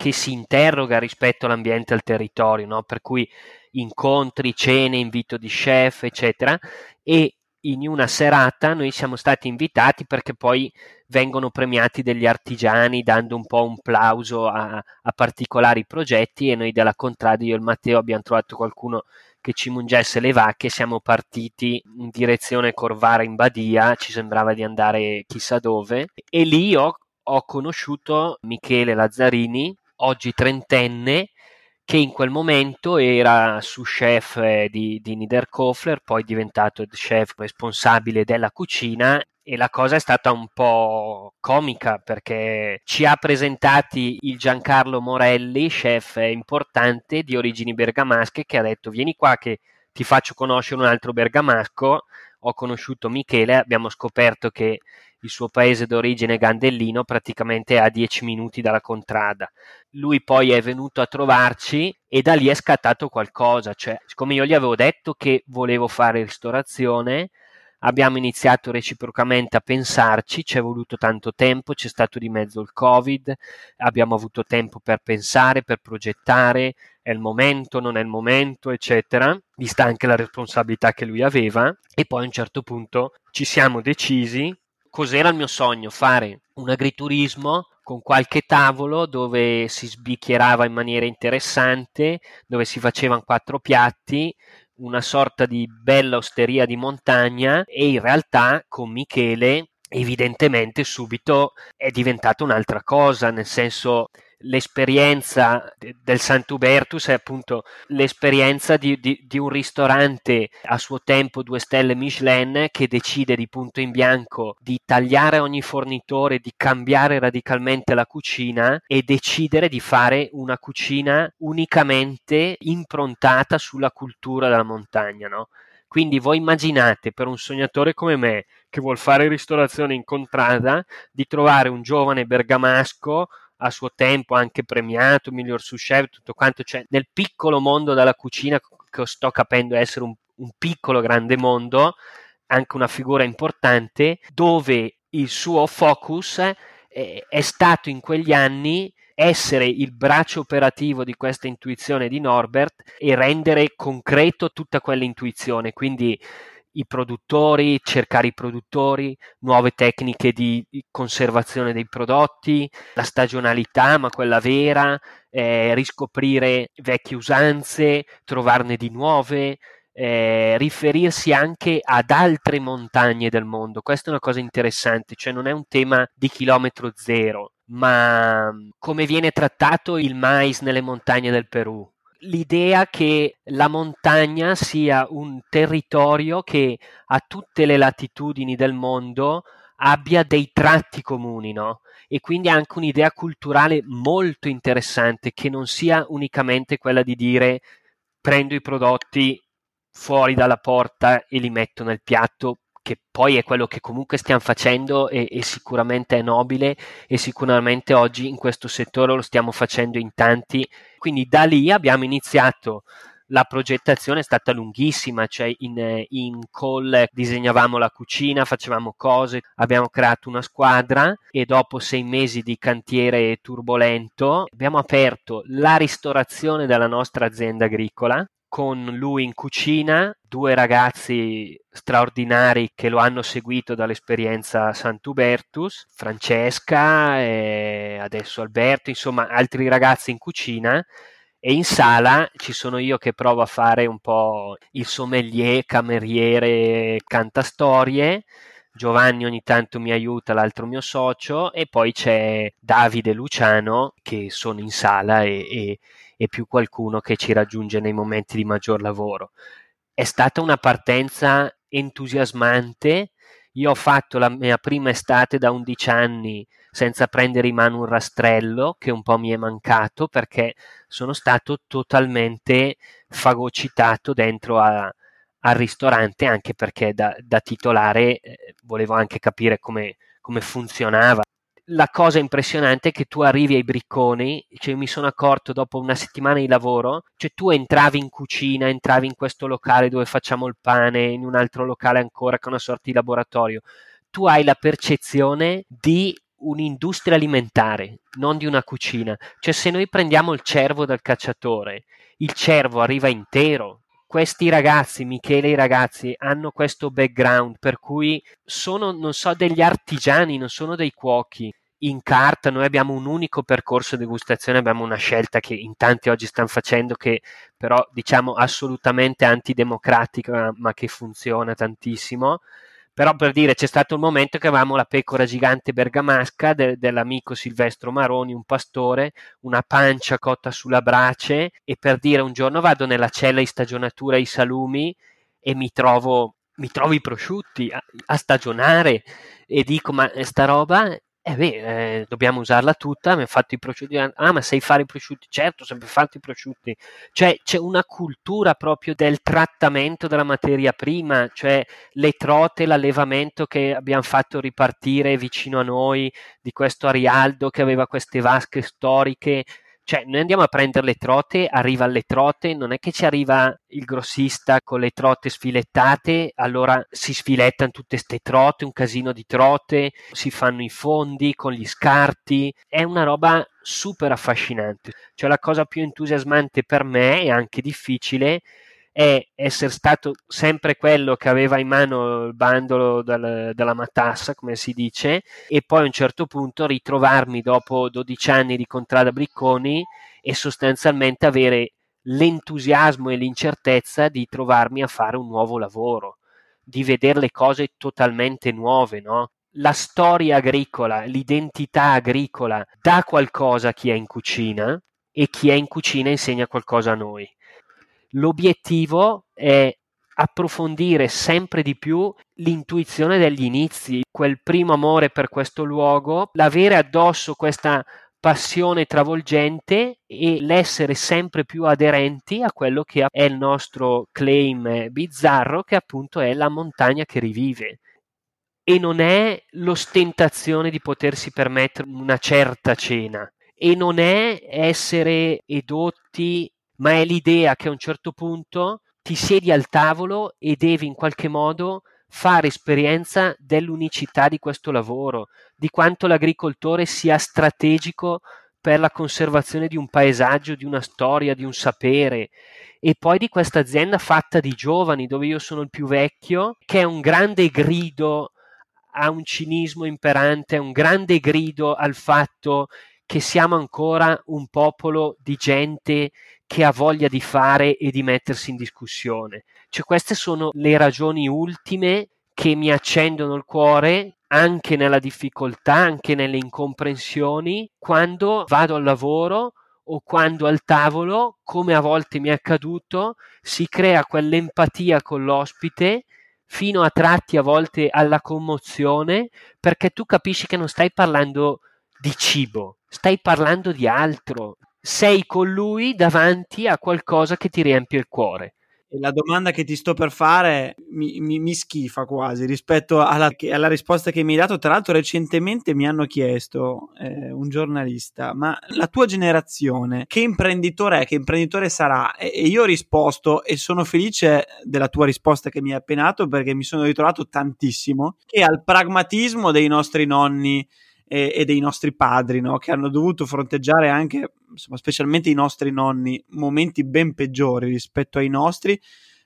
S2: che si interroga rispetto all'ambiente e al territorio, no? per cui incontri, cene, invito di chef, eccetera, e in una serata noi siamo stati invitati perché poi vengono premiati degli artigiani dando un po' un plauso a, a particolari progetti e noi della Contrada, io e Matteo abbiamo trovato qualcuno che ci mungesse le vacche, siamo partiti in direzione Corvara in Badia, ci sembrava di andare chissà dove e lì ho, ho conosciuto Michele Lazzarini oggi trentenne, che in quel momento era su chef eh, di, di Niederkofler, poi diventato chef responsabile della cucina e la cosa è stata un po' comica perché ci ha presentati il Giancarlo Morelli, chef importante di origini bergamasche, che ha detto vieni qua che ti faccio conoscere un altro bergamasco, ho conosciuto Michele, abbiamo scoperto che il suo paese d'origine Gandellino praticamente a 10 minuti dalla contrada. Lui poi è venuto a trovarci e da lì è scattato qualcosa, cioè siccome io gli avevo detto che volevo fare ristorazione, abbiamo iniziato reciprocamente a pensarci, ci è voluto tanto tempo, c'è stato di mezzo il Covid, abbiamo avuto tempo per pensare, per progettare, è il momento, non è il momento, eccetera, vista anche la responsabilità che lui aveva e poi a un certo punto ci siamo decisi cos'era il mio sogno, fare un agriturismo con qualche tavolo dove si sbicchierava in maniera interessante, dove si facevano quattro piatti, una sorta di bella osteria di montagna e in realtà con Michele evidentemente subito è diventata un'altra cosa, nel senso l'esperienza del Sant'Ubertus è appunto l'esperienza di, di, di, un ristorante a suo tempo due stelle Michelin che decide di punto in bianco di tagliare ogni fornitore, di cambiare radicalmente la cucina e decidere di fare una cucina unicamente improntata sulla cultura della montagna, no? Quindi voi immaginate per un sognatore come me che vuol fare ristorazione in contrada di trovare un giovane bergamasco a suo tempo anche premiato, miglior sous chef, tutto quanto, cioè nel piccolo mondo della cucina che sto capendo essere un, un piccolo grande mondo, anche una figura importante, dove il suo focus è, è stato in quegli anni essere il braccio operativo di questa intuizione di Norbert e rendere concreto tutta quell'intuizione. Quindi i produttori, cercare i produttori, nuove tecniche di conservazione dei prodotti, la stagionalità, ma quella vera, eh, riscoprire vecchie usanze, trovarne di nuove, eh, riferirsi anche ad altre montagne del mondo. Questa è una cosa interessante, cioè non è un tema di chilometro zero, ma come viene trattato il mais nelle montagne del Perù l'idea che la montagna sia un territorio che a tutte le latitudini del mondo abbia dei tratti comuni, no? E quindi anche un'idea culturale molto interessante che non sia unicamente quella di dire prendo i prodotti fuori dalla porta e li metto nel piatto che poi è quello che comunque stiamo facendo e, e, sicuramente è nobile e sicuramente oggi in questo settore lo stiamo facendo in tanti. Quindi da lì abbiamo iniziato la progettazione è stata lunghissima, cioè in, in, call disegnavamo la cucina, facevamo cose, abbiamo creato una squadra e dopo sei mesi di cantiere turbolento abbiamo aperto la ristorazione della nostra azienda agricola con lui in cucina, due ragazzi straordinari che lo hanno seguito dall'esperienza Sant'Ubertus, Francesca e adesso Alberto, insomma altri ragazzi in cucina e in sala ci sono io che provo a fare un po' il sommelier, cameriere, cantastorie. Giovanni ogni tanto mi aiuta, l'altro mio socio, e poi c'è Davide Luciano che sono in sala e, e, e più qualcuno che ci raggiunge nei momenti di maggior lavoro. È stata una partenza entusiasmante. Io ho fatto la mia prima estate da 11 anni senza prendere in mano un rastrello, che un po' mi è mancato perché sono stato totalmente fagocitato dentro a, al ristorante, anche perché da, da titolare eh, volevo anche capire come, come funzionava la cosa impressionante è che tu arrivi ai bricconi, cioè mi sono accorto dopo una settimana di lavoro, cioè tu entravi in cucina, entravi in questo locale dove facciamo il pane, in un altro locale ancora che è una sorta di laboratorio, tu hai la percezione di un'industria alimentare, non di una cucina. Cioè se noi prendiamo il cervo dal cacciatore, il cervo arriva intero, questi ragazzi, Michele e i ragazzi, hanno questo background per cui sono, non so, degli artigiani, non sono dei cuochi. In carta noi abbiamo un unico percorso di degustazione, abbiamo una scelta che in tanti oggi stanno facendo che però diciamo assolutamente antidemocratica ma che funziona tantissimo. Però per dire c'è stato un momento che avevamo la pecora gigante bergamasca de- dell'amico Silvestro Maroni, un pastore, una pancia cotta sulla brace e per dire un giorno vado nella cella di stagionatura ai salumi e mi trovo, mi trovo i prosciutti a, a stagionare e dico ma sta roba eh beh, eh, dobbiamo usarla tutta, mi ha fatto i prosciutti, ah ma sai fare i prosciutti? Certo, sempre fatto i prosciutti. Cioè c'è una cultura proprio del trattamento della materia prima, cioè le trote, l'allevamento che abbiamo fatto ripartire vicino a noi di questo Arialdo che aveva queste vasche storiche cioè, noi andiamo a prendere le trote, arriva alle trote, non è che ci arriva il grossista con le trote sfilettate, allora si sfilettano tutte queste trote, un casino di trote, si fanno i fondi con gli scarti, è una roba super affascinante. Cioè, la cosa più entusiasmante per me e anche difficile è essere stato sempre quello che aveva in mano il bandolo dal, della matassa, come si dice, e poi a un certo punto ritrovarmi dopo 12 anni di contrada Bricconi e sostanzialmente avere l'entusiasmo e l'incertezza di trovarmi a fare un nuovo lavoro, di vedere le cose totalmente nuove, no? La storia agricola, l'identità agricola dà qualcosa a chi è in cucina e chi è in cucina insegna qualcosa a noi L'obiettivo è approfondire sempre di più l'intuizione degli inizi, quel primo amore per questo luogo, l'avere addosso questa passione travolgente e l'essere sempre più aderenti a quello che è il nostro claim bizzarro, che appunto è la montagna che rivive. E non è l'ostentazione di potersi permettere una certa cena, e non è essere edotti ma è l'idea che a un certo punto ti siedi al tavolo e devi in qualche modo fare esperienza dell'unicità di questo lavoro, di quanto l'agricoltore sia strategico per la conservazione di un paesaggio, di una storia, di un sapere. E poi di questa azienda fatta di giovani dove io sono il più vecchio, che è un grande grido a un cinismo imperante, un grande grido al fatto che siamo ancora un popolo di gente che ha voglia di fare e di mettersi in discussione. Cioè, queste sono le ragioni ultime che mi accendono il cuore anche nella difficoltà, anche nelle incomprensioni, quando vado al lavoro o quando al tavolo, come a volte mi è accaduto, si crea quell'empatia con l'ospite fino a tratti a volte alla commozione, perché tu capisci che non stai parlando di cibo, stai parlando di altro. Sei con lui davanti a qualcosa che ti riempie il cuore.
S1: E la domanda che ti sto per fare mi, mi, mi schifa quasi rispetto alla, alla, risposta che mi hai dato. Tra l'altro, recentemente mi hanno chiesto eh, un giornalista: ma la tua generazione che imprenditore è? Che imprenditore sarà? E, e, io ho risposto, e sono felice della tua risposta che mi hai appena dato perché mi sono ritrovato tantissimo, che al pragmatismo dei nostri nonni e, e dei nostri padri, no? che hanno dovuto fronteggiare anche, insomma, specialmente i nostri nonni, momenti ben peggiori rispetto ai nostri.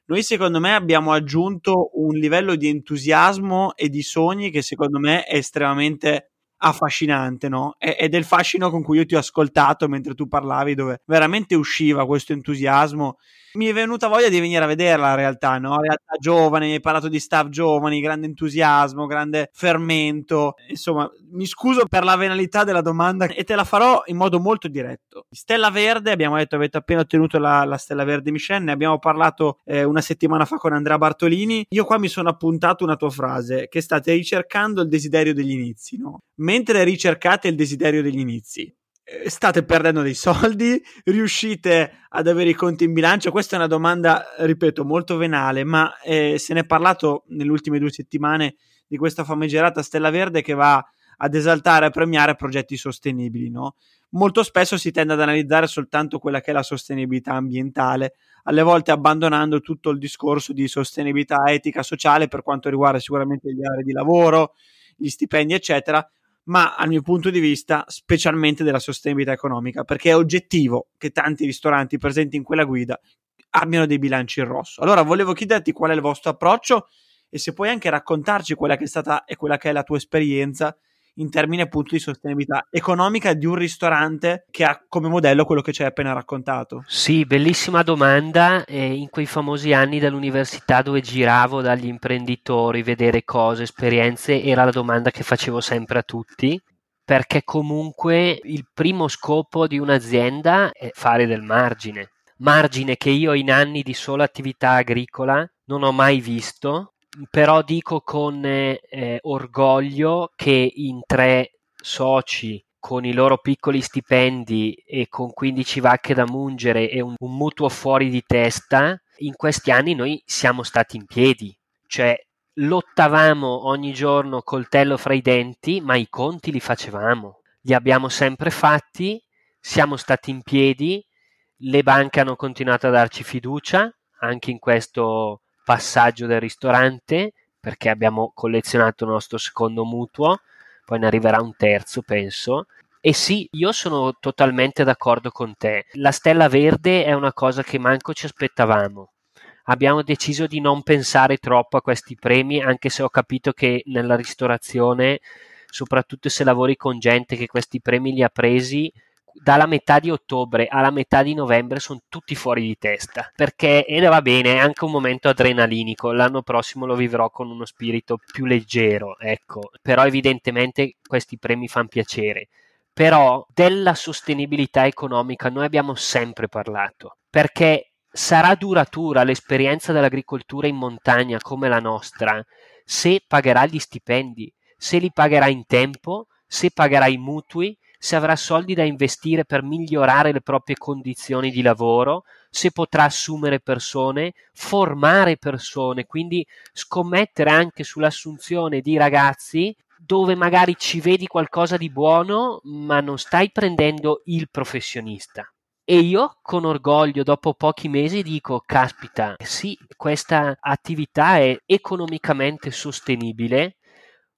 S1: Noi, secondo me, abbiamo aggiunto un livello di entusiasmo e di sogni che, secondo me, è estremamente affascinante, no? Ed è il fascino con cui io ti ho ascoltato mentre tu parlavi, dove veramente usciva questo entusiasmo mi è venuta voglia di venire a vederla in realtà, no? Realtà giovane, mi hai parlato di staff giovani, grande entusiasmo, grande fermento. Insomma, mi scuso per la venalità della domanda e te la farò in modo molto diretto. Stella Verde, abbiamo detto, avete appena ottenuto la, la Stella Verde Michelin, ne abbiamo parlato eh, una settimana fa con Andrea Bartolini. Io qua mi sono appuntato una tua frase, che state ricercando il desiderio degli inizi, no? Mentre ricercate il desiderio degli inizi, state perdendo dei soldi, riuscite ad avere i conti in bilancio? Questa è una domanda, ripeto, molto venale, ma eh, se ne è parlato nelle ultime due settimane di questa famigerata Stella Verde che va ad esaltare e premiare progetti sostenibili, no? Molto spesso si tende ad analizzare soltanto quella che è la sostenibilità ambientale, alle volte abbandonando tutto il discorso di sostenibilità etica sociale per quanto riguarda sicuramente gli aree di lavoro, gli stipendi, eccetera, ma al mio punto di vista specialmente della sostenibilità economica, perché è oggettivo che tanti ristoranti presenti in quella guida abbiano dei bilanci in rosso. Allora volevo chiederti qual è il vostro approccio e se puoi anche raccontarci quella che è stata e quella che è la tua esperienza in termini appunto di sostenibilità economica di un ristorante che ha come modello quello che ci hai appena raccontato?
S2: Sì, bellissima domanda. Eh, in quei famosi anni dell'università dove giravo dagli imprenditori, vedere cose, esperienze, era la domanda che facevo sempre a tutti perché comunque il primo scopo di un'azienda è fare del margine. Margine che io in anni di sola attività agricola non ho mai visto però dico con eh, orgoglio che in tre soci con i loro piccoli stipendi e con 15 vacche da mungere e un, un mutuo fuori di testa, in questi anni noi siamo stati in piedi, cioè lottavamo ogni giorno coltello fra i denti, ma i conti li facevamo, li abbiamo sempre fatti, siamo stati in piedi, le banche hanno continuato a darci fiducia anche in questo passaggio del ristorante perché abbiamo collezionato il nostro secondo mutuo poi ne arriverà un terzo, penso. E sì, io sono totalmente d'accordo con te. La stella verde è una cosa che manco ci aspettavamo. Abbiamo deciso di non pensare troppo a questi premi, anche se ho capito che nella ristorazione, soprattutto se lavori con gente che questi premi li ha presi, dalla metà di ottobre alla metà di novembre sono tutti fuori di testa perché e va bene è anche un momento adrenalinico l'anno prossimo lo vivrò con uno spirito più leggero ecco però evidentemente questi premi fanno piacere. Però della sostenibilità economica noi abbiamo sempre parlato perché sarà duratura l'esperienza dell'agricoltura in montagna come la nostra se pagherà gli stipendi se li pagherà in tempo se pagherà i mutui se avrà soldi da investire per migliorare le proprie condizioni di lavoro, se potrà assumere persone, formare persone, quindi scommettere anche sull'assunzione di ragazzi dove magari ci vedi qualcosa di buono, ma non stai prendendo il professionista. E io con orgoglio, dopo pochi mesi, dico: Caspita, sì, questa attività è economicamente sostenibile.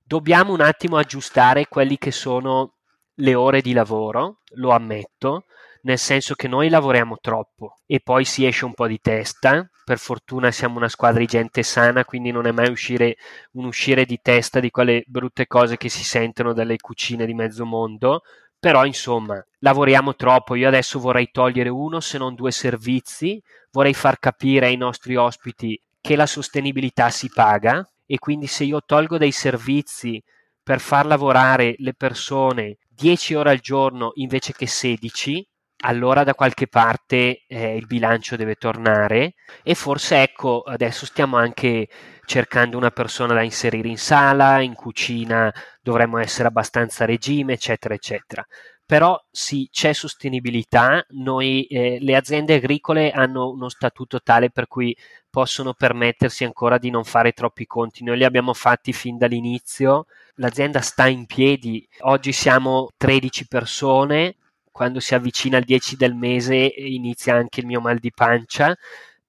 S2: Dobbiamo un attimo aggiustare quelli che sono le ore di lavoro, lo ammetto, nel senso che noi lavoriamo troppo e poi si esce un po' di testa. Per fortuna siamo una squadra di gente sana, quindi non è mai uscire, un uscire di testa di quelle brutte cose che si sentono dalle cucine di mezzo mondo. Però insomma, lavoriamo troppo. Io adesso vorrei togliere uno, se non due servizi. Vorrei far capire ai nostri ospiti che la sostenibilità si paga e quindi se io tolgo dei servizi per far lavorare le persone 10 ore al giorno invece che 16, allora da qualche parte eh, il bilancio deve tornare e forse ecco adesso stiamo anche cercando una persona da inserire in sala, in cucina dovremmo essere abbastanza regime, eccetera, eccetera. Però sì, c'è sostenibilità, noi, eh, le aziende agricole hanno uno statuto tale per cui possono permettersi ancora di non fare troppi conti, noi li abbiamo fatti fin dall'inizio, l'azienda sta in piedi, oggi siamo 13 persone, quando si avvicina il 10 del mese inizia anche il mio mal di pancia,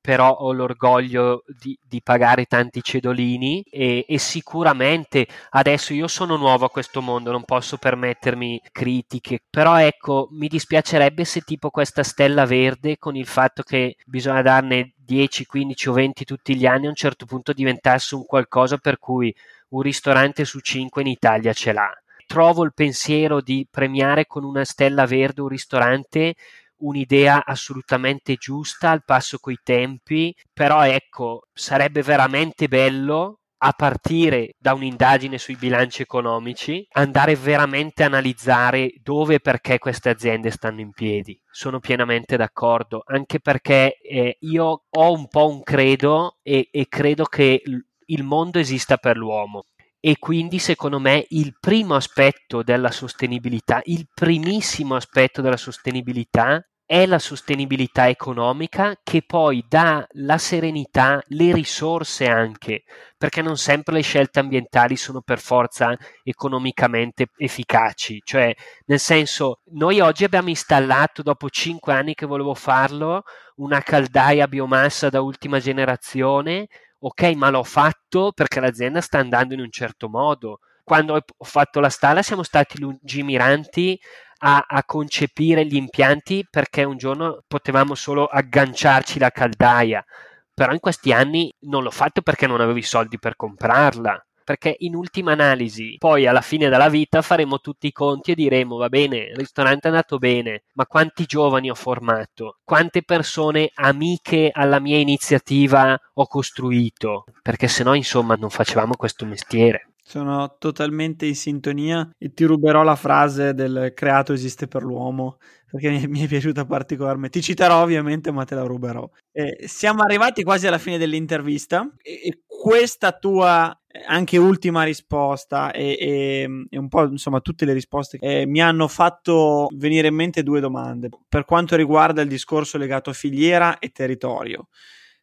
S2: però ho l'orgoglio di, di pagare tanti cedolini e, e, sicuramente adesso io sono nuovo a questo mondo, non posso permettermi critiche, però ecco, mi dispiacerebbe se tipo questa stella verde con il fatto che bisogna darne 10, 15 o 20 tutti gli anni a un certo punto diventasse un qualcosa per cui un ristorante su cinque in Italia ce l'ha. Trovo il pensiero di premiare con una stella verde un ristorante un'idea assolutamente giusta al passo coi tempi, però ecco, sarebbe veramente bello a partire da un'indagine sui bilanci economici, andare veramente a analizzare dove e perché queste aziende stanno in piedi. Sono pienamente d'accordo, anche perché eh, io ho un po' un credo e, e credo che il mondo esista per l'uomo e quindi secondo me il primo aspetto della sostenibilità, il primissimo aspetto della sostenibilità è la sostenibilità economica che poi dà la serenità, le risorse anche, perché non sempre le scelte ambientali sono per forza economicamente efficaci, cioè nel senso noi oggi abbiamo installato dopo cinque anni che volevo farlo una caldaia biomassa da ultima generazione ok, ma l'ho fatto perché l'azienda sta andando in un certo modo. Quando ho fatto la stalla siamo stati lungimiranti a, a, concepire gli impianti perché un giorno potevamo solo agganciarci la caldaia, però in questi anni non l'ho fatto perché non avevo i soldi per comprarla perché in ultima analisi, poi alla fine della vita faremo tutti i conti e diremo va bene, il ristorante è andato bene, ma quanti giovani ho formato? Quante persone amiche alla mia iniziativa ho costruito? Perché se no, insomma, non facevamo questo mestiere.
S1: Sono totalmente in sintonia e ti ruberò la frase del creato esiste per l'uomo perché mi, è piaciuta particolarmente. Ti citerò ovviamente, ma te la ruberò. Eh, siamo arrivati quasi alla fine dell'intervista e, e questa tua anche ultima risposta e, e, e, un po' insomma tutte le risposte eh, mi hanno fatto venire in mente due domande per quanto riguarda il discorso legato a filiera e territorio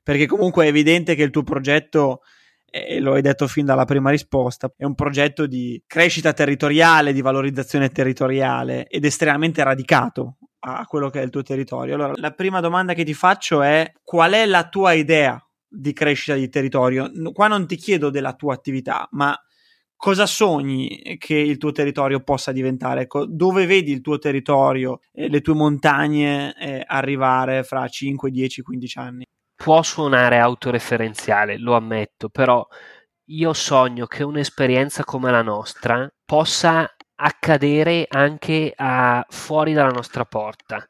S1: perché comunque è evidente che il tuo progetto e lo hai detto fin dalla prima risposta, è un progetto di crescita territoriale, di valorizzazione territoriale ed estremamente radicato a quello che è il tuo territorio. Allora, la prima domanda che ti faccio è qual è la tua idea di crescita di territorio? Qua non ti chiedo della tua attività, ma cosa sogni che il tuo territorio possa diventare? Ecco, dove vedi il tuo territorio e le tue montagne eh, arrivare fra 5, 10, 15 anni?
S2: Può suonare autoreferenziale, lo ammetto, però io sogno che un'esperienza come la nostra possa accadere anche a, fuori dalla nostra porta.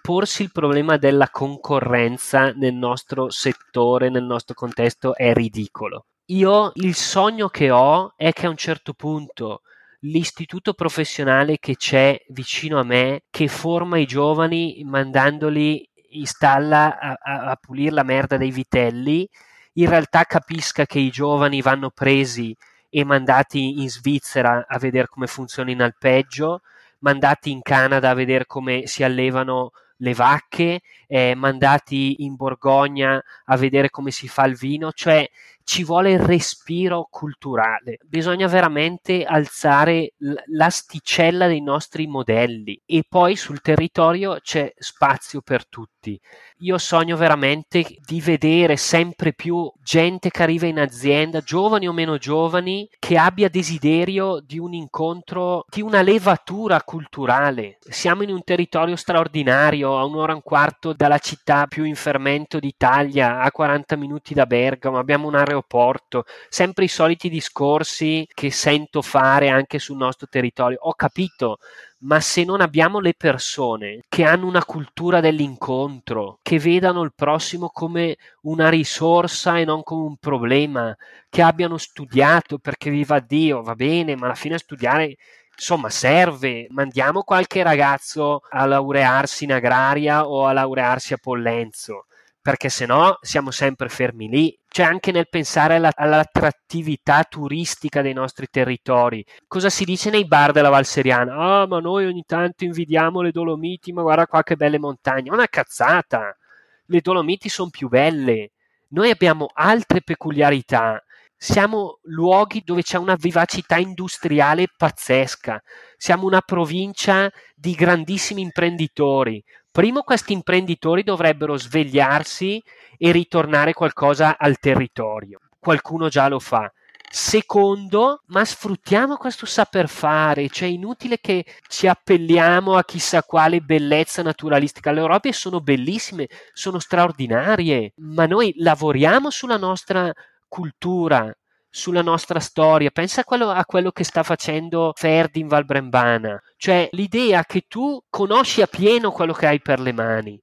S2: Porsi il problema della concorrenza nel nostro settore, nel nostro contesto, è ridicolo. Io il sogno che ho è che a un certo punto l'istituto professionale che c'è vicino a me, che forma i giovani mandandoli in stalla a, a, a pulire la merda dei vitelli, in realtà capisca che i giovani vanno presi e mandati in Svizzera a vedere come funziona in alpeggio, mandati in Canada a vedere come si allevano le vacche, eh, mandati in Borgogna a vedere come si fa il vino, cioè ci vuole il respiro culturale, bisogna veramente alzare l'asticella dei nostri modelli e poi sul territorio c'è spazio per tutti. Io sogno veramente di vedere sempre più gente che arriva in azienda, giovani o meno giovani, che abbia desiderio di un incontro, di una levatura culturale. Siamo in un territorio straordinario, a un'ora e un quarto dalla città più in fermento d'Italia, a 40 minuti da Bergamo, abbiamo un'area aeroporto, sempre i soliti discorsi che sento fare anche sul nostro territorio. Ho capito, ma se non abbiamo le persone che hanno una cultura dell'incontro, che vedano il prossimo come una risorsa e non come un problema, che abbiano studiato perché viva Dio, va bene, ma alla fine studiare insomma serve, mandiamo qualche ragazzo a laurearsi in agraria o a laurearsi a Pollenzo perché se no siamo sempre fermi lì. Cioè anche nel pensare alla, all'attrattività turistica dei nostri territori. Cosa si dice nei bar della Valseriana? Ah, ma noi ogni tanto invidiamo le Dolomiti, ma guarda qua che belle montagne. Una cazzata! Le Dolomiti sono più belle. Noi abbiamo altre peculiarità. Siamo luoghi dove c'è una vivacità industriale pazzesca. Siamo una provincia di grandissimi imprenditori, Primo, questi imprenditori dovrebbero svegliarsi e ritornare qualcosa al territorio. Qualcuno già lo fa. Secondo, ma sfruttiamo questo saper fare, cioè è inutile che ci appelliamo a chissà quale bellezza naturalistica. Le Europee sono bellissime, sono straordinarie, ma noi lavoriamo sulla nostra cultura, sulla nostra storia. Pensa a quello, a quello che sta facendo Ferdi in Val Brembana, cioè l'idea che tu conosci a pieno quello che hai per le mani.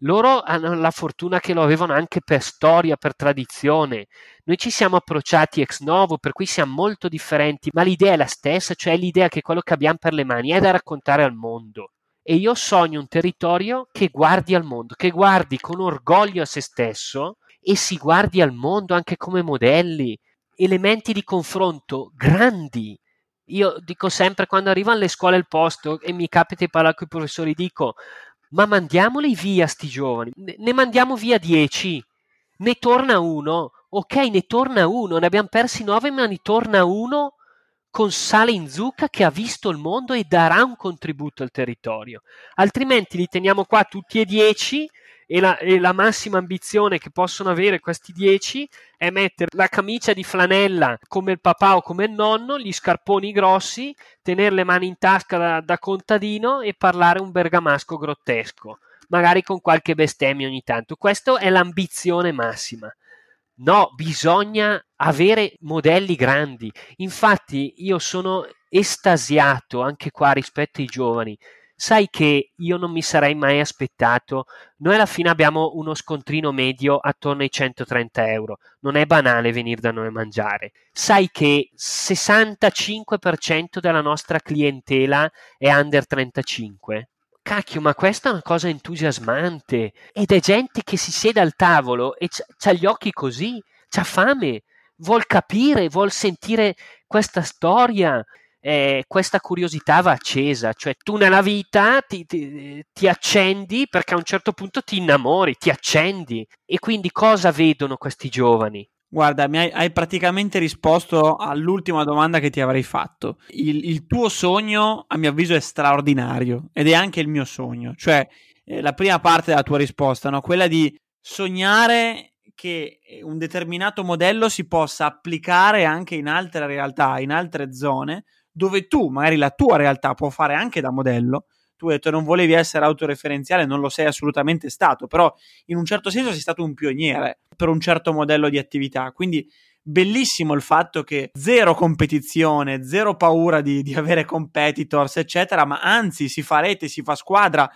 S2: Loro hanno la fortuna che lo avevano anche per storia, per tradizione. Noi ci siamo approcciati ex novo, per cui siamo molto differenti, ma l'idea è la stessa, cioè l'idea che quello che abbiamo per le mani è da raccontare al mondo. E io sogno un territorio che guardi al mondo, che guardi con orgoglio a se stesso e si guardi al mondo anche come modelli, elementi di confronto grandi. Io dico sempre quando arrivo alle scuole al posto e mi capita di parlare con i professori, dico ma mandiamoli via sti giovani, ne mandiamo via dieci, ne torna uno, ok ne torna uno, ne abbiamo persi nove ma ne torna uno con sale in zucca che ha visto il mondo e darà un contributo al territorio, altrimenti li teniamo qua tutti e dieci e la, e la, massima ambizione che possono avere questi dieci è mettere la camicia di flanella come il papà o come il nonno, gli scarponi grossi, tenere le mani in tasca da, da contadino e parlare un bergamasco grottesco, magari con qualche bestemmia ogni tanto. Questa è l'ambizione massima. No, bisogna avere modelli grandi. Infatti, io sono estasiato anche qua rispetto ai giovani sai che io non mi sarei mai aspettato. Noi alla fine abbiamo uno scontrino medio attorno ai 130 euro. Non è banale venire da noi a mangiare. Sai che 65% della nostra clientela è under 35? Cacchio, ma questa è una cosa entusiasmante. Ed è gente che si siede al tavolo e ha gli occhi così, c'ha fame vuol capire, vuol sentire questa storia. Eh, questa curiosità va accesa, cioè tu nella vita ti, ti, ti, accendi perché a un certo punto ti innamori, ti accendi e quindi cosa vedono questi giovani?
S1: Guarda, mi hai, hai, praticamente risposto all'ultima domanda che ti avrei fatto. Il, il, tuo sogno, a mio avviso, è straordinario ed è anche il mio sogno. Cioè, eh, la prima parte della tua risposta, no? quella di sognare che un determinato modello si possa applicare anche in altre realtà, in altre zone, dove tu, magari la tua realtà, può fare anche da modello, tu hai detto non volevi essere autoreferenziale, non lo sei assolutamente stato, però in un certo senso sei stato un pioniere per un certo modello di attività. Quindi bellissimo il fatto che zero competizione, zero paura di, di avere competitors, eccetera, ma anzi si fa rete, si fa squadra.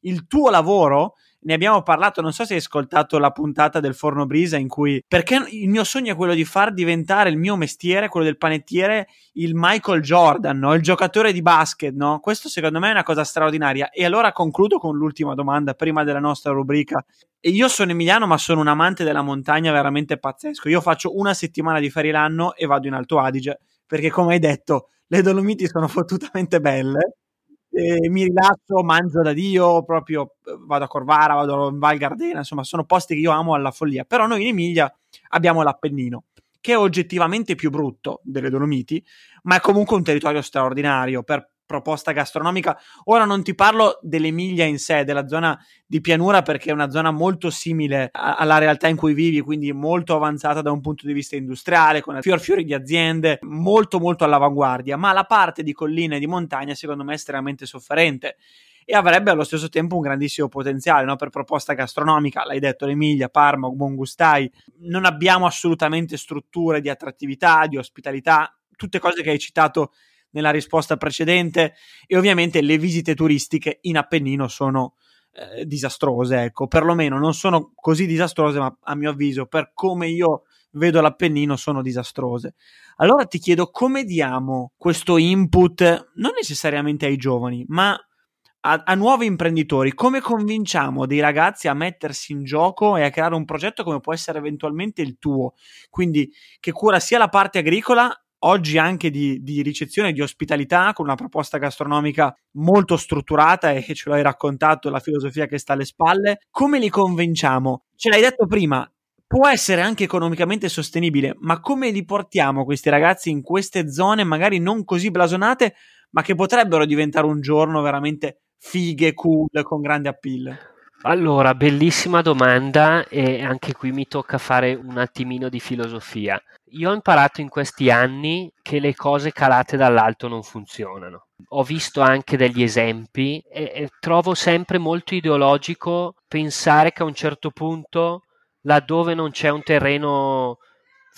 S1: Il tuo lavoro ne abbiamo parlato, non so se hai ascoltato la puntata del Forno Brisa in cui, perché il mio sogno è quello di far diventare il mio mestiere, quello del panettiere, il Michael Jordan, no? il giocatore di basket, no? Questo secondo me è una cosa straordinaria. E allora concludo con l'ultima domanda, prima della nostra rubrica. E io sono Emiliano, ma sono un amante della montagna veramente pazzesco. Io faccio una settimana di ferie l'anno e vado in Alto Adige, perché come hai detto, le Dolomiti sono fottutamente belle eh, mi rilasso, mangio da Dio, proprio vado a Corvara, vado in Val Gardena, insomma sono posti che io amo alla follia. Però noi in Emilia abbiamo l'Appennino, che è oggettivamente più brutto delle Dolomiti, ma è comunque un territorio straordinario per proposta gastronomica. Ora non ti parlo dell'Emilia in sé, della zona di pianura, perché è una zona molto simile a- alla realtà in cui vivi, quindi molto avanzata da un punto di vista industriale, con fior fiori di aziende, molto molto all'avanguardia, ma la parte di collina e di montagna secondo me è estremamente sofferente e avrebbe allo stesso tempo un grandissimo potenziale no? per proposta gastronomica. L'hai detto, l'Emilia, Parma, Buongustai. Non abbiamo assolutamente strutture di attrattività, di ospitalità, tutte cose che hai citato nella risposta precedente. E ovviamente le visite turistiche in Appennino sono eh, disastrose, ecco, perlomeno non sono così disastrose, ma a mio avviso, per come io vedo l'Appennino, sono disastrose. Allora ti chiedo come diamo questo input non necessariamente ai giovani, ma a, a, nuovi imprenditori, come convinciamo dei ragazzi a mettersi in gioco e a creare un progetto come può essere eventualmente il tuo, quindi che cura sia la parte agricola oggi anche di, di, ricezione, di ospitalità, con una proposta gastronomica molto strutturata e ce l'hai raccontato, la filosofia che sta alle spalle. Come li convinciamo? Ce l'hai detto prima, può essere anche economicamente sostenibile, ma come li portiamo questi ragazzi in queste zone magari non così blasonate, ma che potrebbero diventare un giorno veramente fighe, cool, con grande appeal?
S2: Allora, bellissima domanda e anche qui mi tocca fare un attimino di filosofia. Io ho imparato in questi anni che le cose calate dall'alto non funzionano. Ho visto anche degli esempi e, e trovo sempre molto ideologico pensare che a un certo punto, laddove non c'è un terreno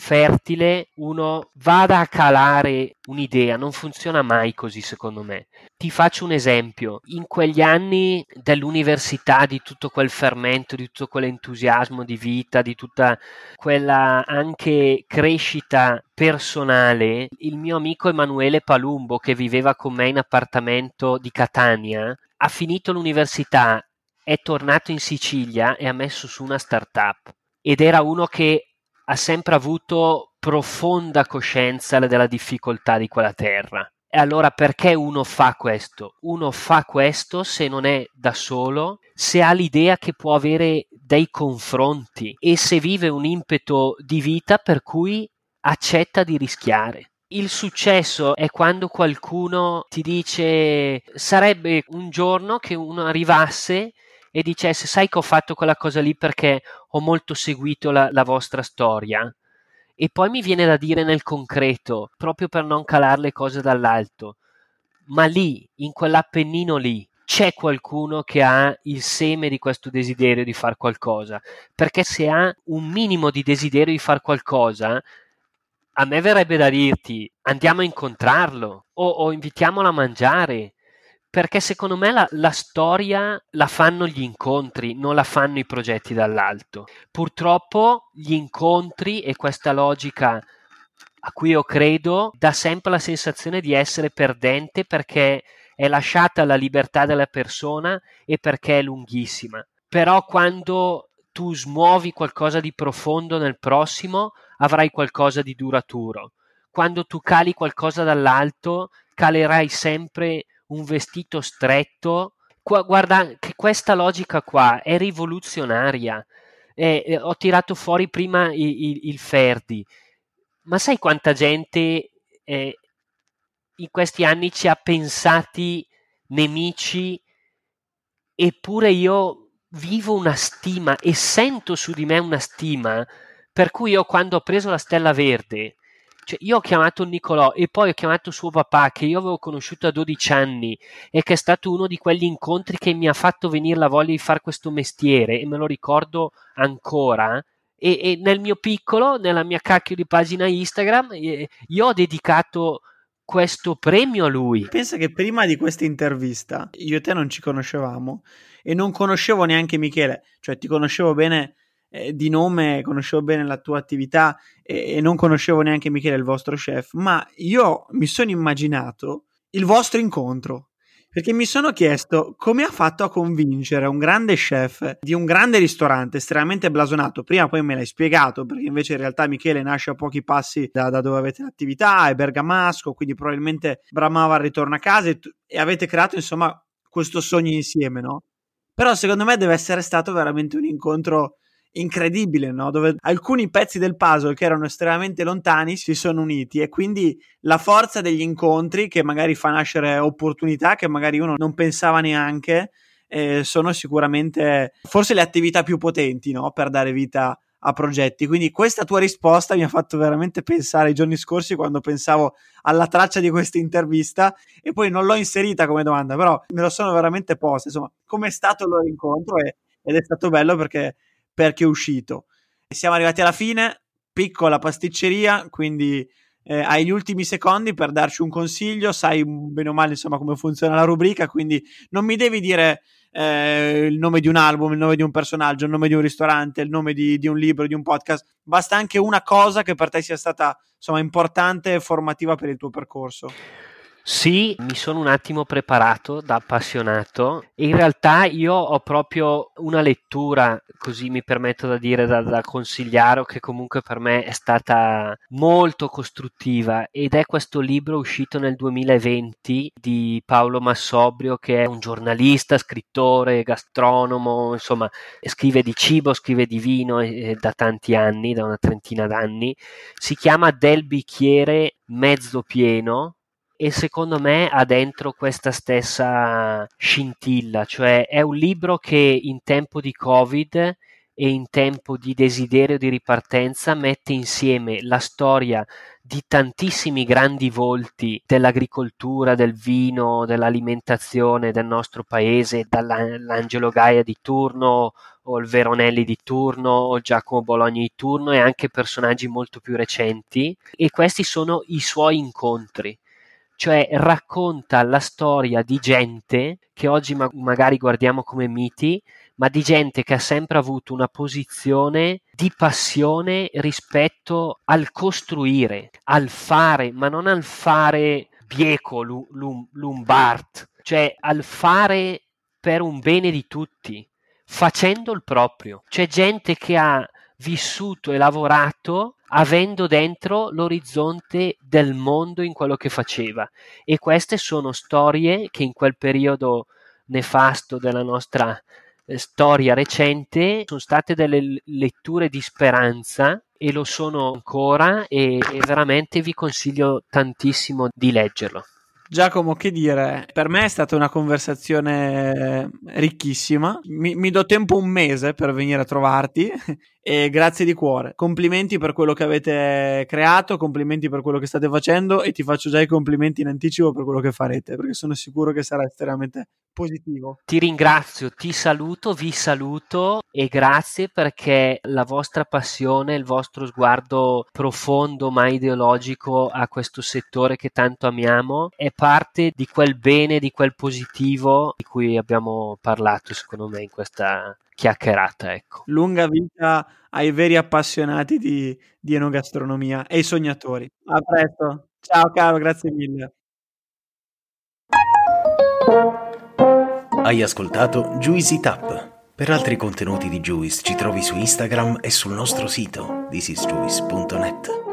S2: fertile uno vada a calare un'idea, non funziona mai così secondo me. Ti faccio un esempio, in quegli anni dell'università, di tutto quel fermento, di tutto quell'entusiasmo di vita, di tutta quella anche crescita personale, il mio amico Emanuele Palumbo che viveva con me in appartamento di Catania, ha finito l'università, è tornato in Sicilia e ha messo su una startup ed era uno che ha sempre avuto profonda coscienza della difficoltà di quella terra. E allora perché uno fa questo? Uno fa questo se non è da solo, se ha l'idea che può avere dei confronti e se vive un impeto di vita per cui accetta di rischiare. Il successo è quando qualcuno ti dice sarebbe un giorno che uno arrivasse e dicesse sai che ho fatto quella cosa lì perché ho molto seguito la, la vostra storia. E poi mi viene da dire nel concreto, proprio per non calare le cose dall'alto, ma lì, in quell'appennino lì, c'è qualcuno che ha il seme di questo desiderio di fare qualcosa, perché se ha un minimo di desiderio di fare qualcosa, a me verrebbe da dirti andiamo a incontrarlo o, o invitiamolo a mangiare perché secondo me la, la, storia la fanno gli incontri, non la fanno i progetti dall'alto. Purtroppo gli incontri e questa logica a cui io credo dà sempre la sensazione di essere perdente perché è lasciata la libertà della persona e perché è lunghissima. Però quando tu smuovi qualcosa di profondo nel prossimo, avrai qualcosa di duraturo. Quando tu cali qualcosa dall'alto, calerai sempre un vestito stretto. Qua, guarda che questa logica qua è rivoluzionaria. Eh, ho tirato fuori prima il, il, il, Ferdi, ma sai quanta gente eh, in questi anni ci ha pensati nemici eppure io vivo una stima e sento su di me una stima per cui io quando ho preso la stella verde cioè, io ho chiamato Nicolò e poi ho chiamato suo papà che io avevo conosciuto a 12 anni e che è stato uno di quegli incontri che mi ha fatto venire la voglia di fare questo mestiere e me lo ricordo ancora. E, e nel mio piccolo, nella mia cacchio di pagina Instagram, io ho dedicato questo premio a lui.
S1: Pensa che prima di questa intervista io e te non ci conoscevamo e non conoscevo neanche Michele, cioè ti conoscevo bene eh, di nome, conoscevo bene la tua attività e, e non conoscevo neanche Michele, il vostro chef, ma io mi sono immaginato il vostro incontro perché mi sono chiesto come ha fatto a convincere un grande chef di un grande ristorante estremamente blasonato. Prima poi me l'hai spiegato, perché invece in realtà Michele nasce a pochi passi da, da dove avete l'attività, è bergamasco, quindi probabilmente bramava il ritorno a casa e, e avete creato insomma questo sogno insieme, no? Però secondo me deve essere stato veramente un incontro incredibile, no? dove alcuni pezzi del puzzle che erano estremamente lontani si sono uniti e quindi la forza degli incontri che magari fa nascere opportunità che magari uno non pensava neanche eh, sono sicuramente forse le attività più potenti no? per dare vita a progetti. Quindi questa tua risposta mi ha fatto veramente pensare ai giorni scorsi quando pensavo alla traccia di questa intervista e poi non l'ho inserita come domanda, però me lo sono veramente posta. Insomma, com'è stato il loro incontro e, ed è stato bello perché perché è uscito. Siamo arrivati alla fine, piccola pasticceria, quindi eh, hai gli ultimi secondi per darci un consiglio, sai bene o male insomma come funziona la rubrica, quindi non mi devi dire eh, il nome di un album, il nome di un personaggio, il nome di un ristorante, il nome di, di, un libro, di un podcast, basta anche una cosa che per te sia stata insomma importante e formativa per il tuo percorso.
S2: Sì, mi sono un attimo preparato da appassionato. E in realtà io ho proprio una lettura, così mi permetto da dire, da, da consigliare, che comunque per me è stata molto costruttiva. Ed è questo libro uscito nel 2020 di Paolo Massobrio che è un giornalista, scrittore, gastronomo, insomma scrive di cibo, scrive di vino eh, da tanti anni, da una trentina d'anni. Si chiama Del bicchiere mezzo pieno e secondo me ha dentro questa stessa scintilla, cioè è un libro che in tempo di Covid e in tempo di desiderio di ripartenza mette insieme la storia di tantissimi grandi volti dell'agricoltura, del vino, dell'alimentazione del nostro paese, dall'Angelo Gaia di turno o il Veronelli di turno o Giacomo Bologna di turno e anche personaggi molto più recenti. E questi sono i suoi incontri cioè racconta la storia di gente che oggi ma- magari guardiamo come miti, ma di gente che ha sempre avuto una posizione di passione rispetto al costruire, al fare, ma non al fare bieco, lum- lumbart, cioè al fare per un bene di tutti, facendo il proprio. C'è gente che ha vissuto e lavorato avendo dentro l'orizzonte del mondo in quello che faceva e queste sono storie che in quel periodo nefasto della nostra eh, storia recente sono state delle letture di speranza e lo sono ancora e, e veramente vi consiglio tantissimo di leggerlo.
S1: Giacomo, che dire? Per me è stata una conversazione ricchissima. Mi, mi, do tempo un mese per venire a trovarti e grazie di cuore. Complimenti per quello che avete creato, complimenti per quello che state facendo e ti faccio già i complimenti in anticipo per quello che farete perché sono sicuro che sarà estremamente positivo.
S2: Ti ringrazio, ti saluto, vi saluto e grazie perché la vostra passione, il vostro sguardo profondo ma ideologico a questo settore che tanto amiamo è parte di quel bene, di quel positivo di cui abbiamo parlato secondo me in questa chiacchierata. Ecco.
S1: Lunga vita ai veri appassionati di, di enogastronomia e ai sognatori. A presto. Ciao caro, grazie mille.
S3: Hai ascoltato Juicy Tap Per altri contenuti di Juice ci trovi su Instagram e sul nostro sito thisisjuice.net.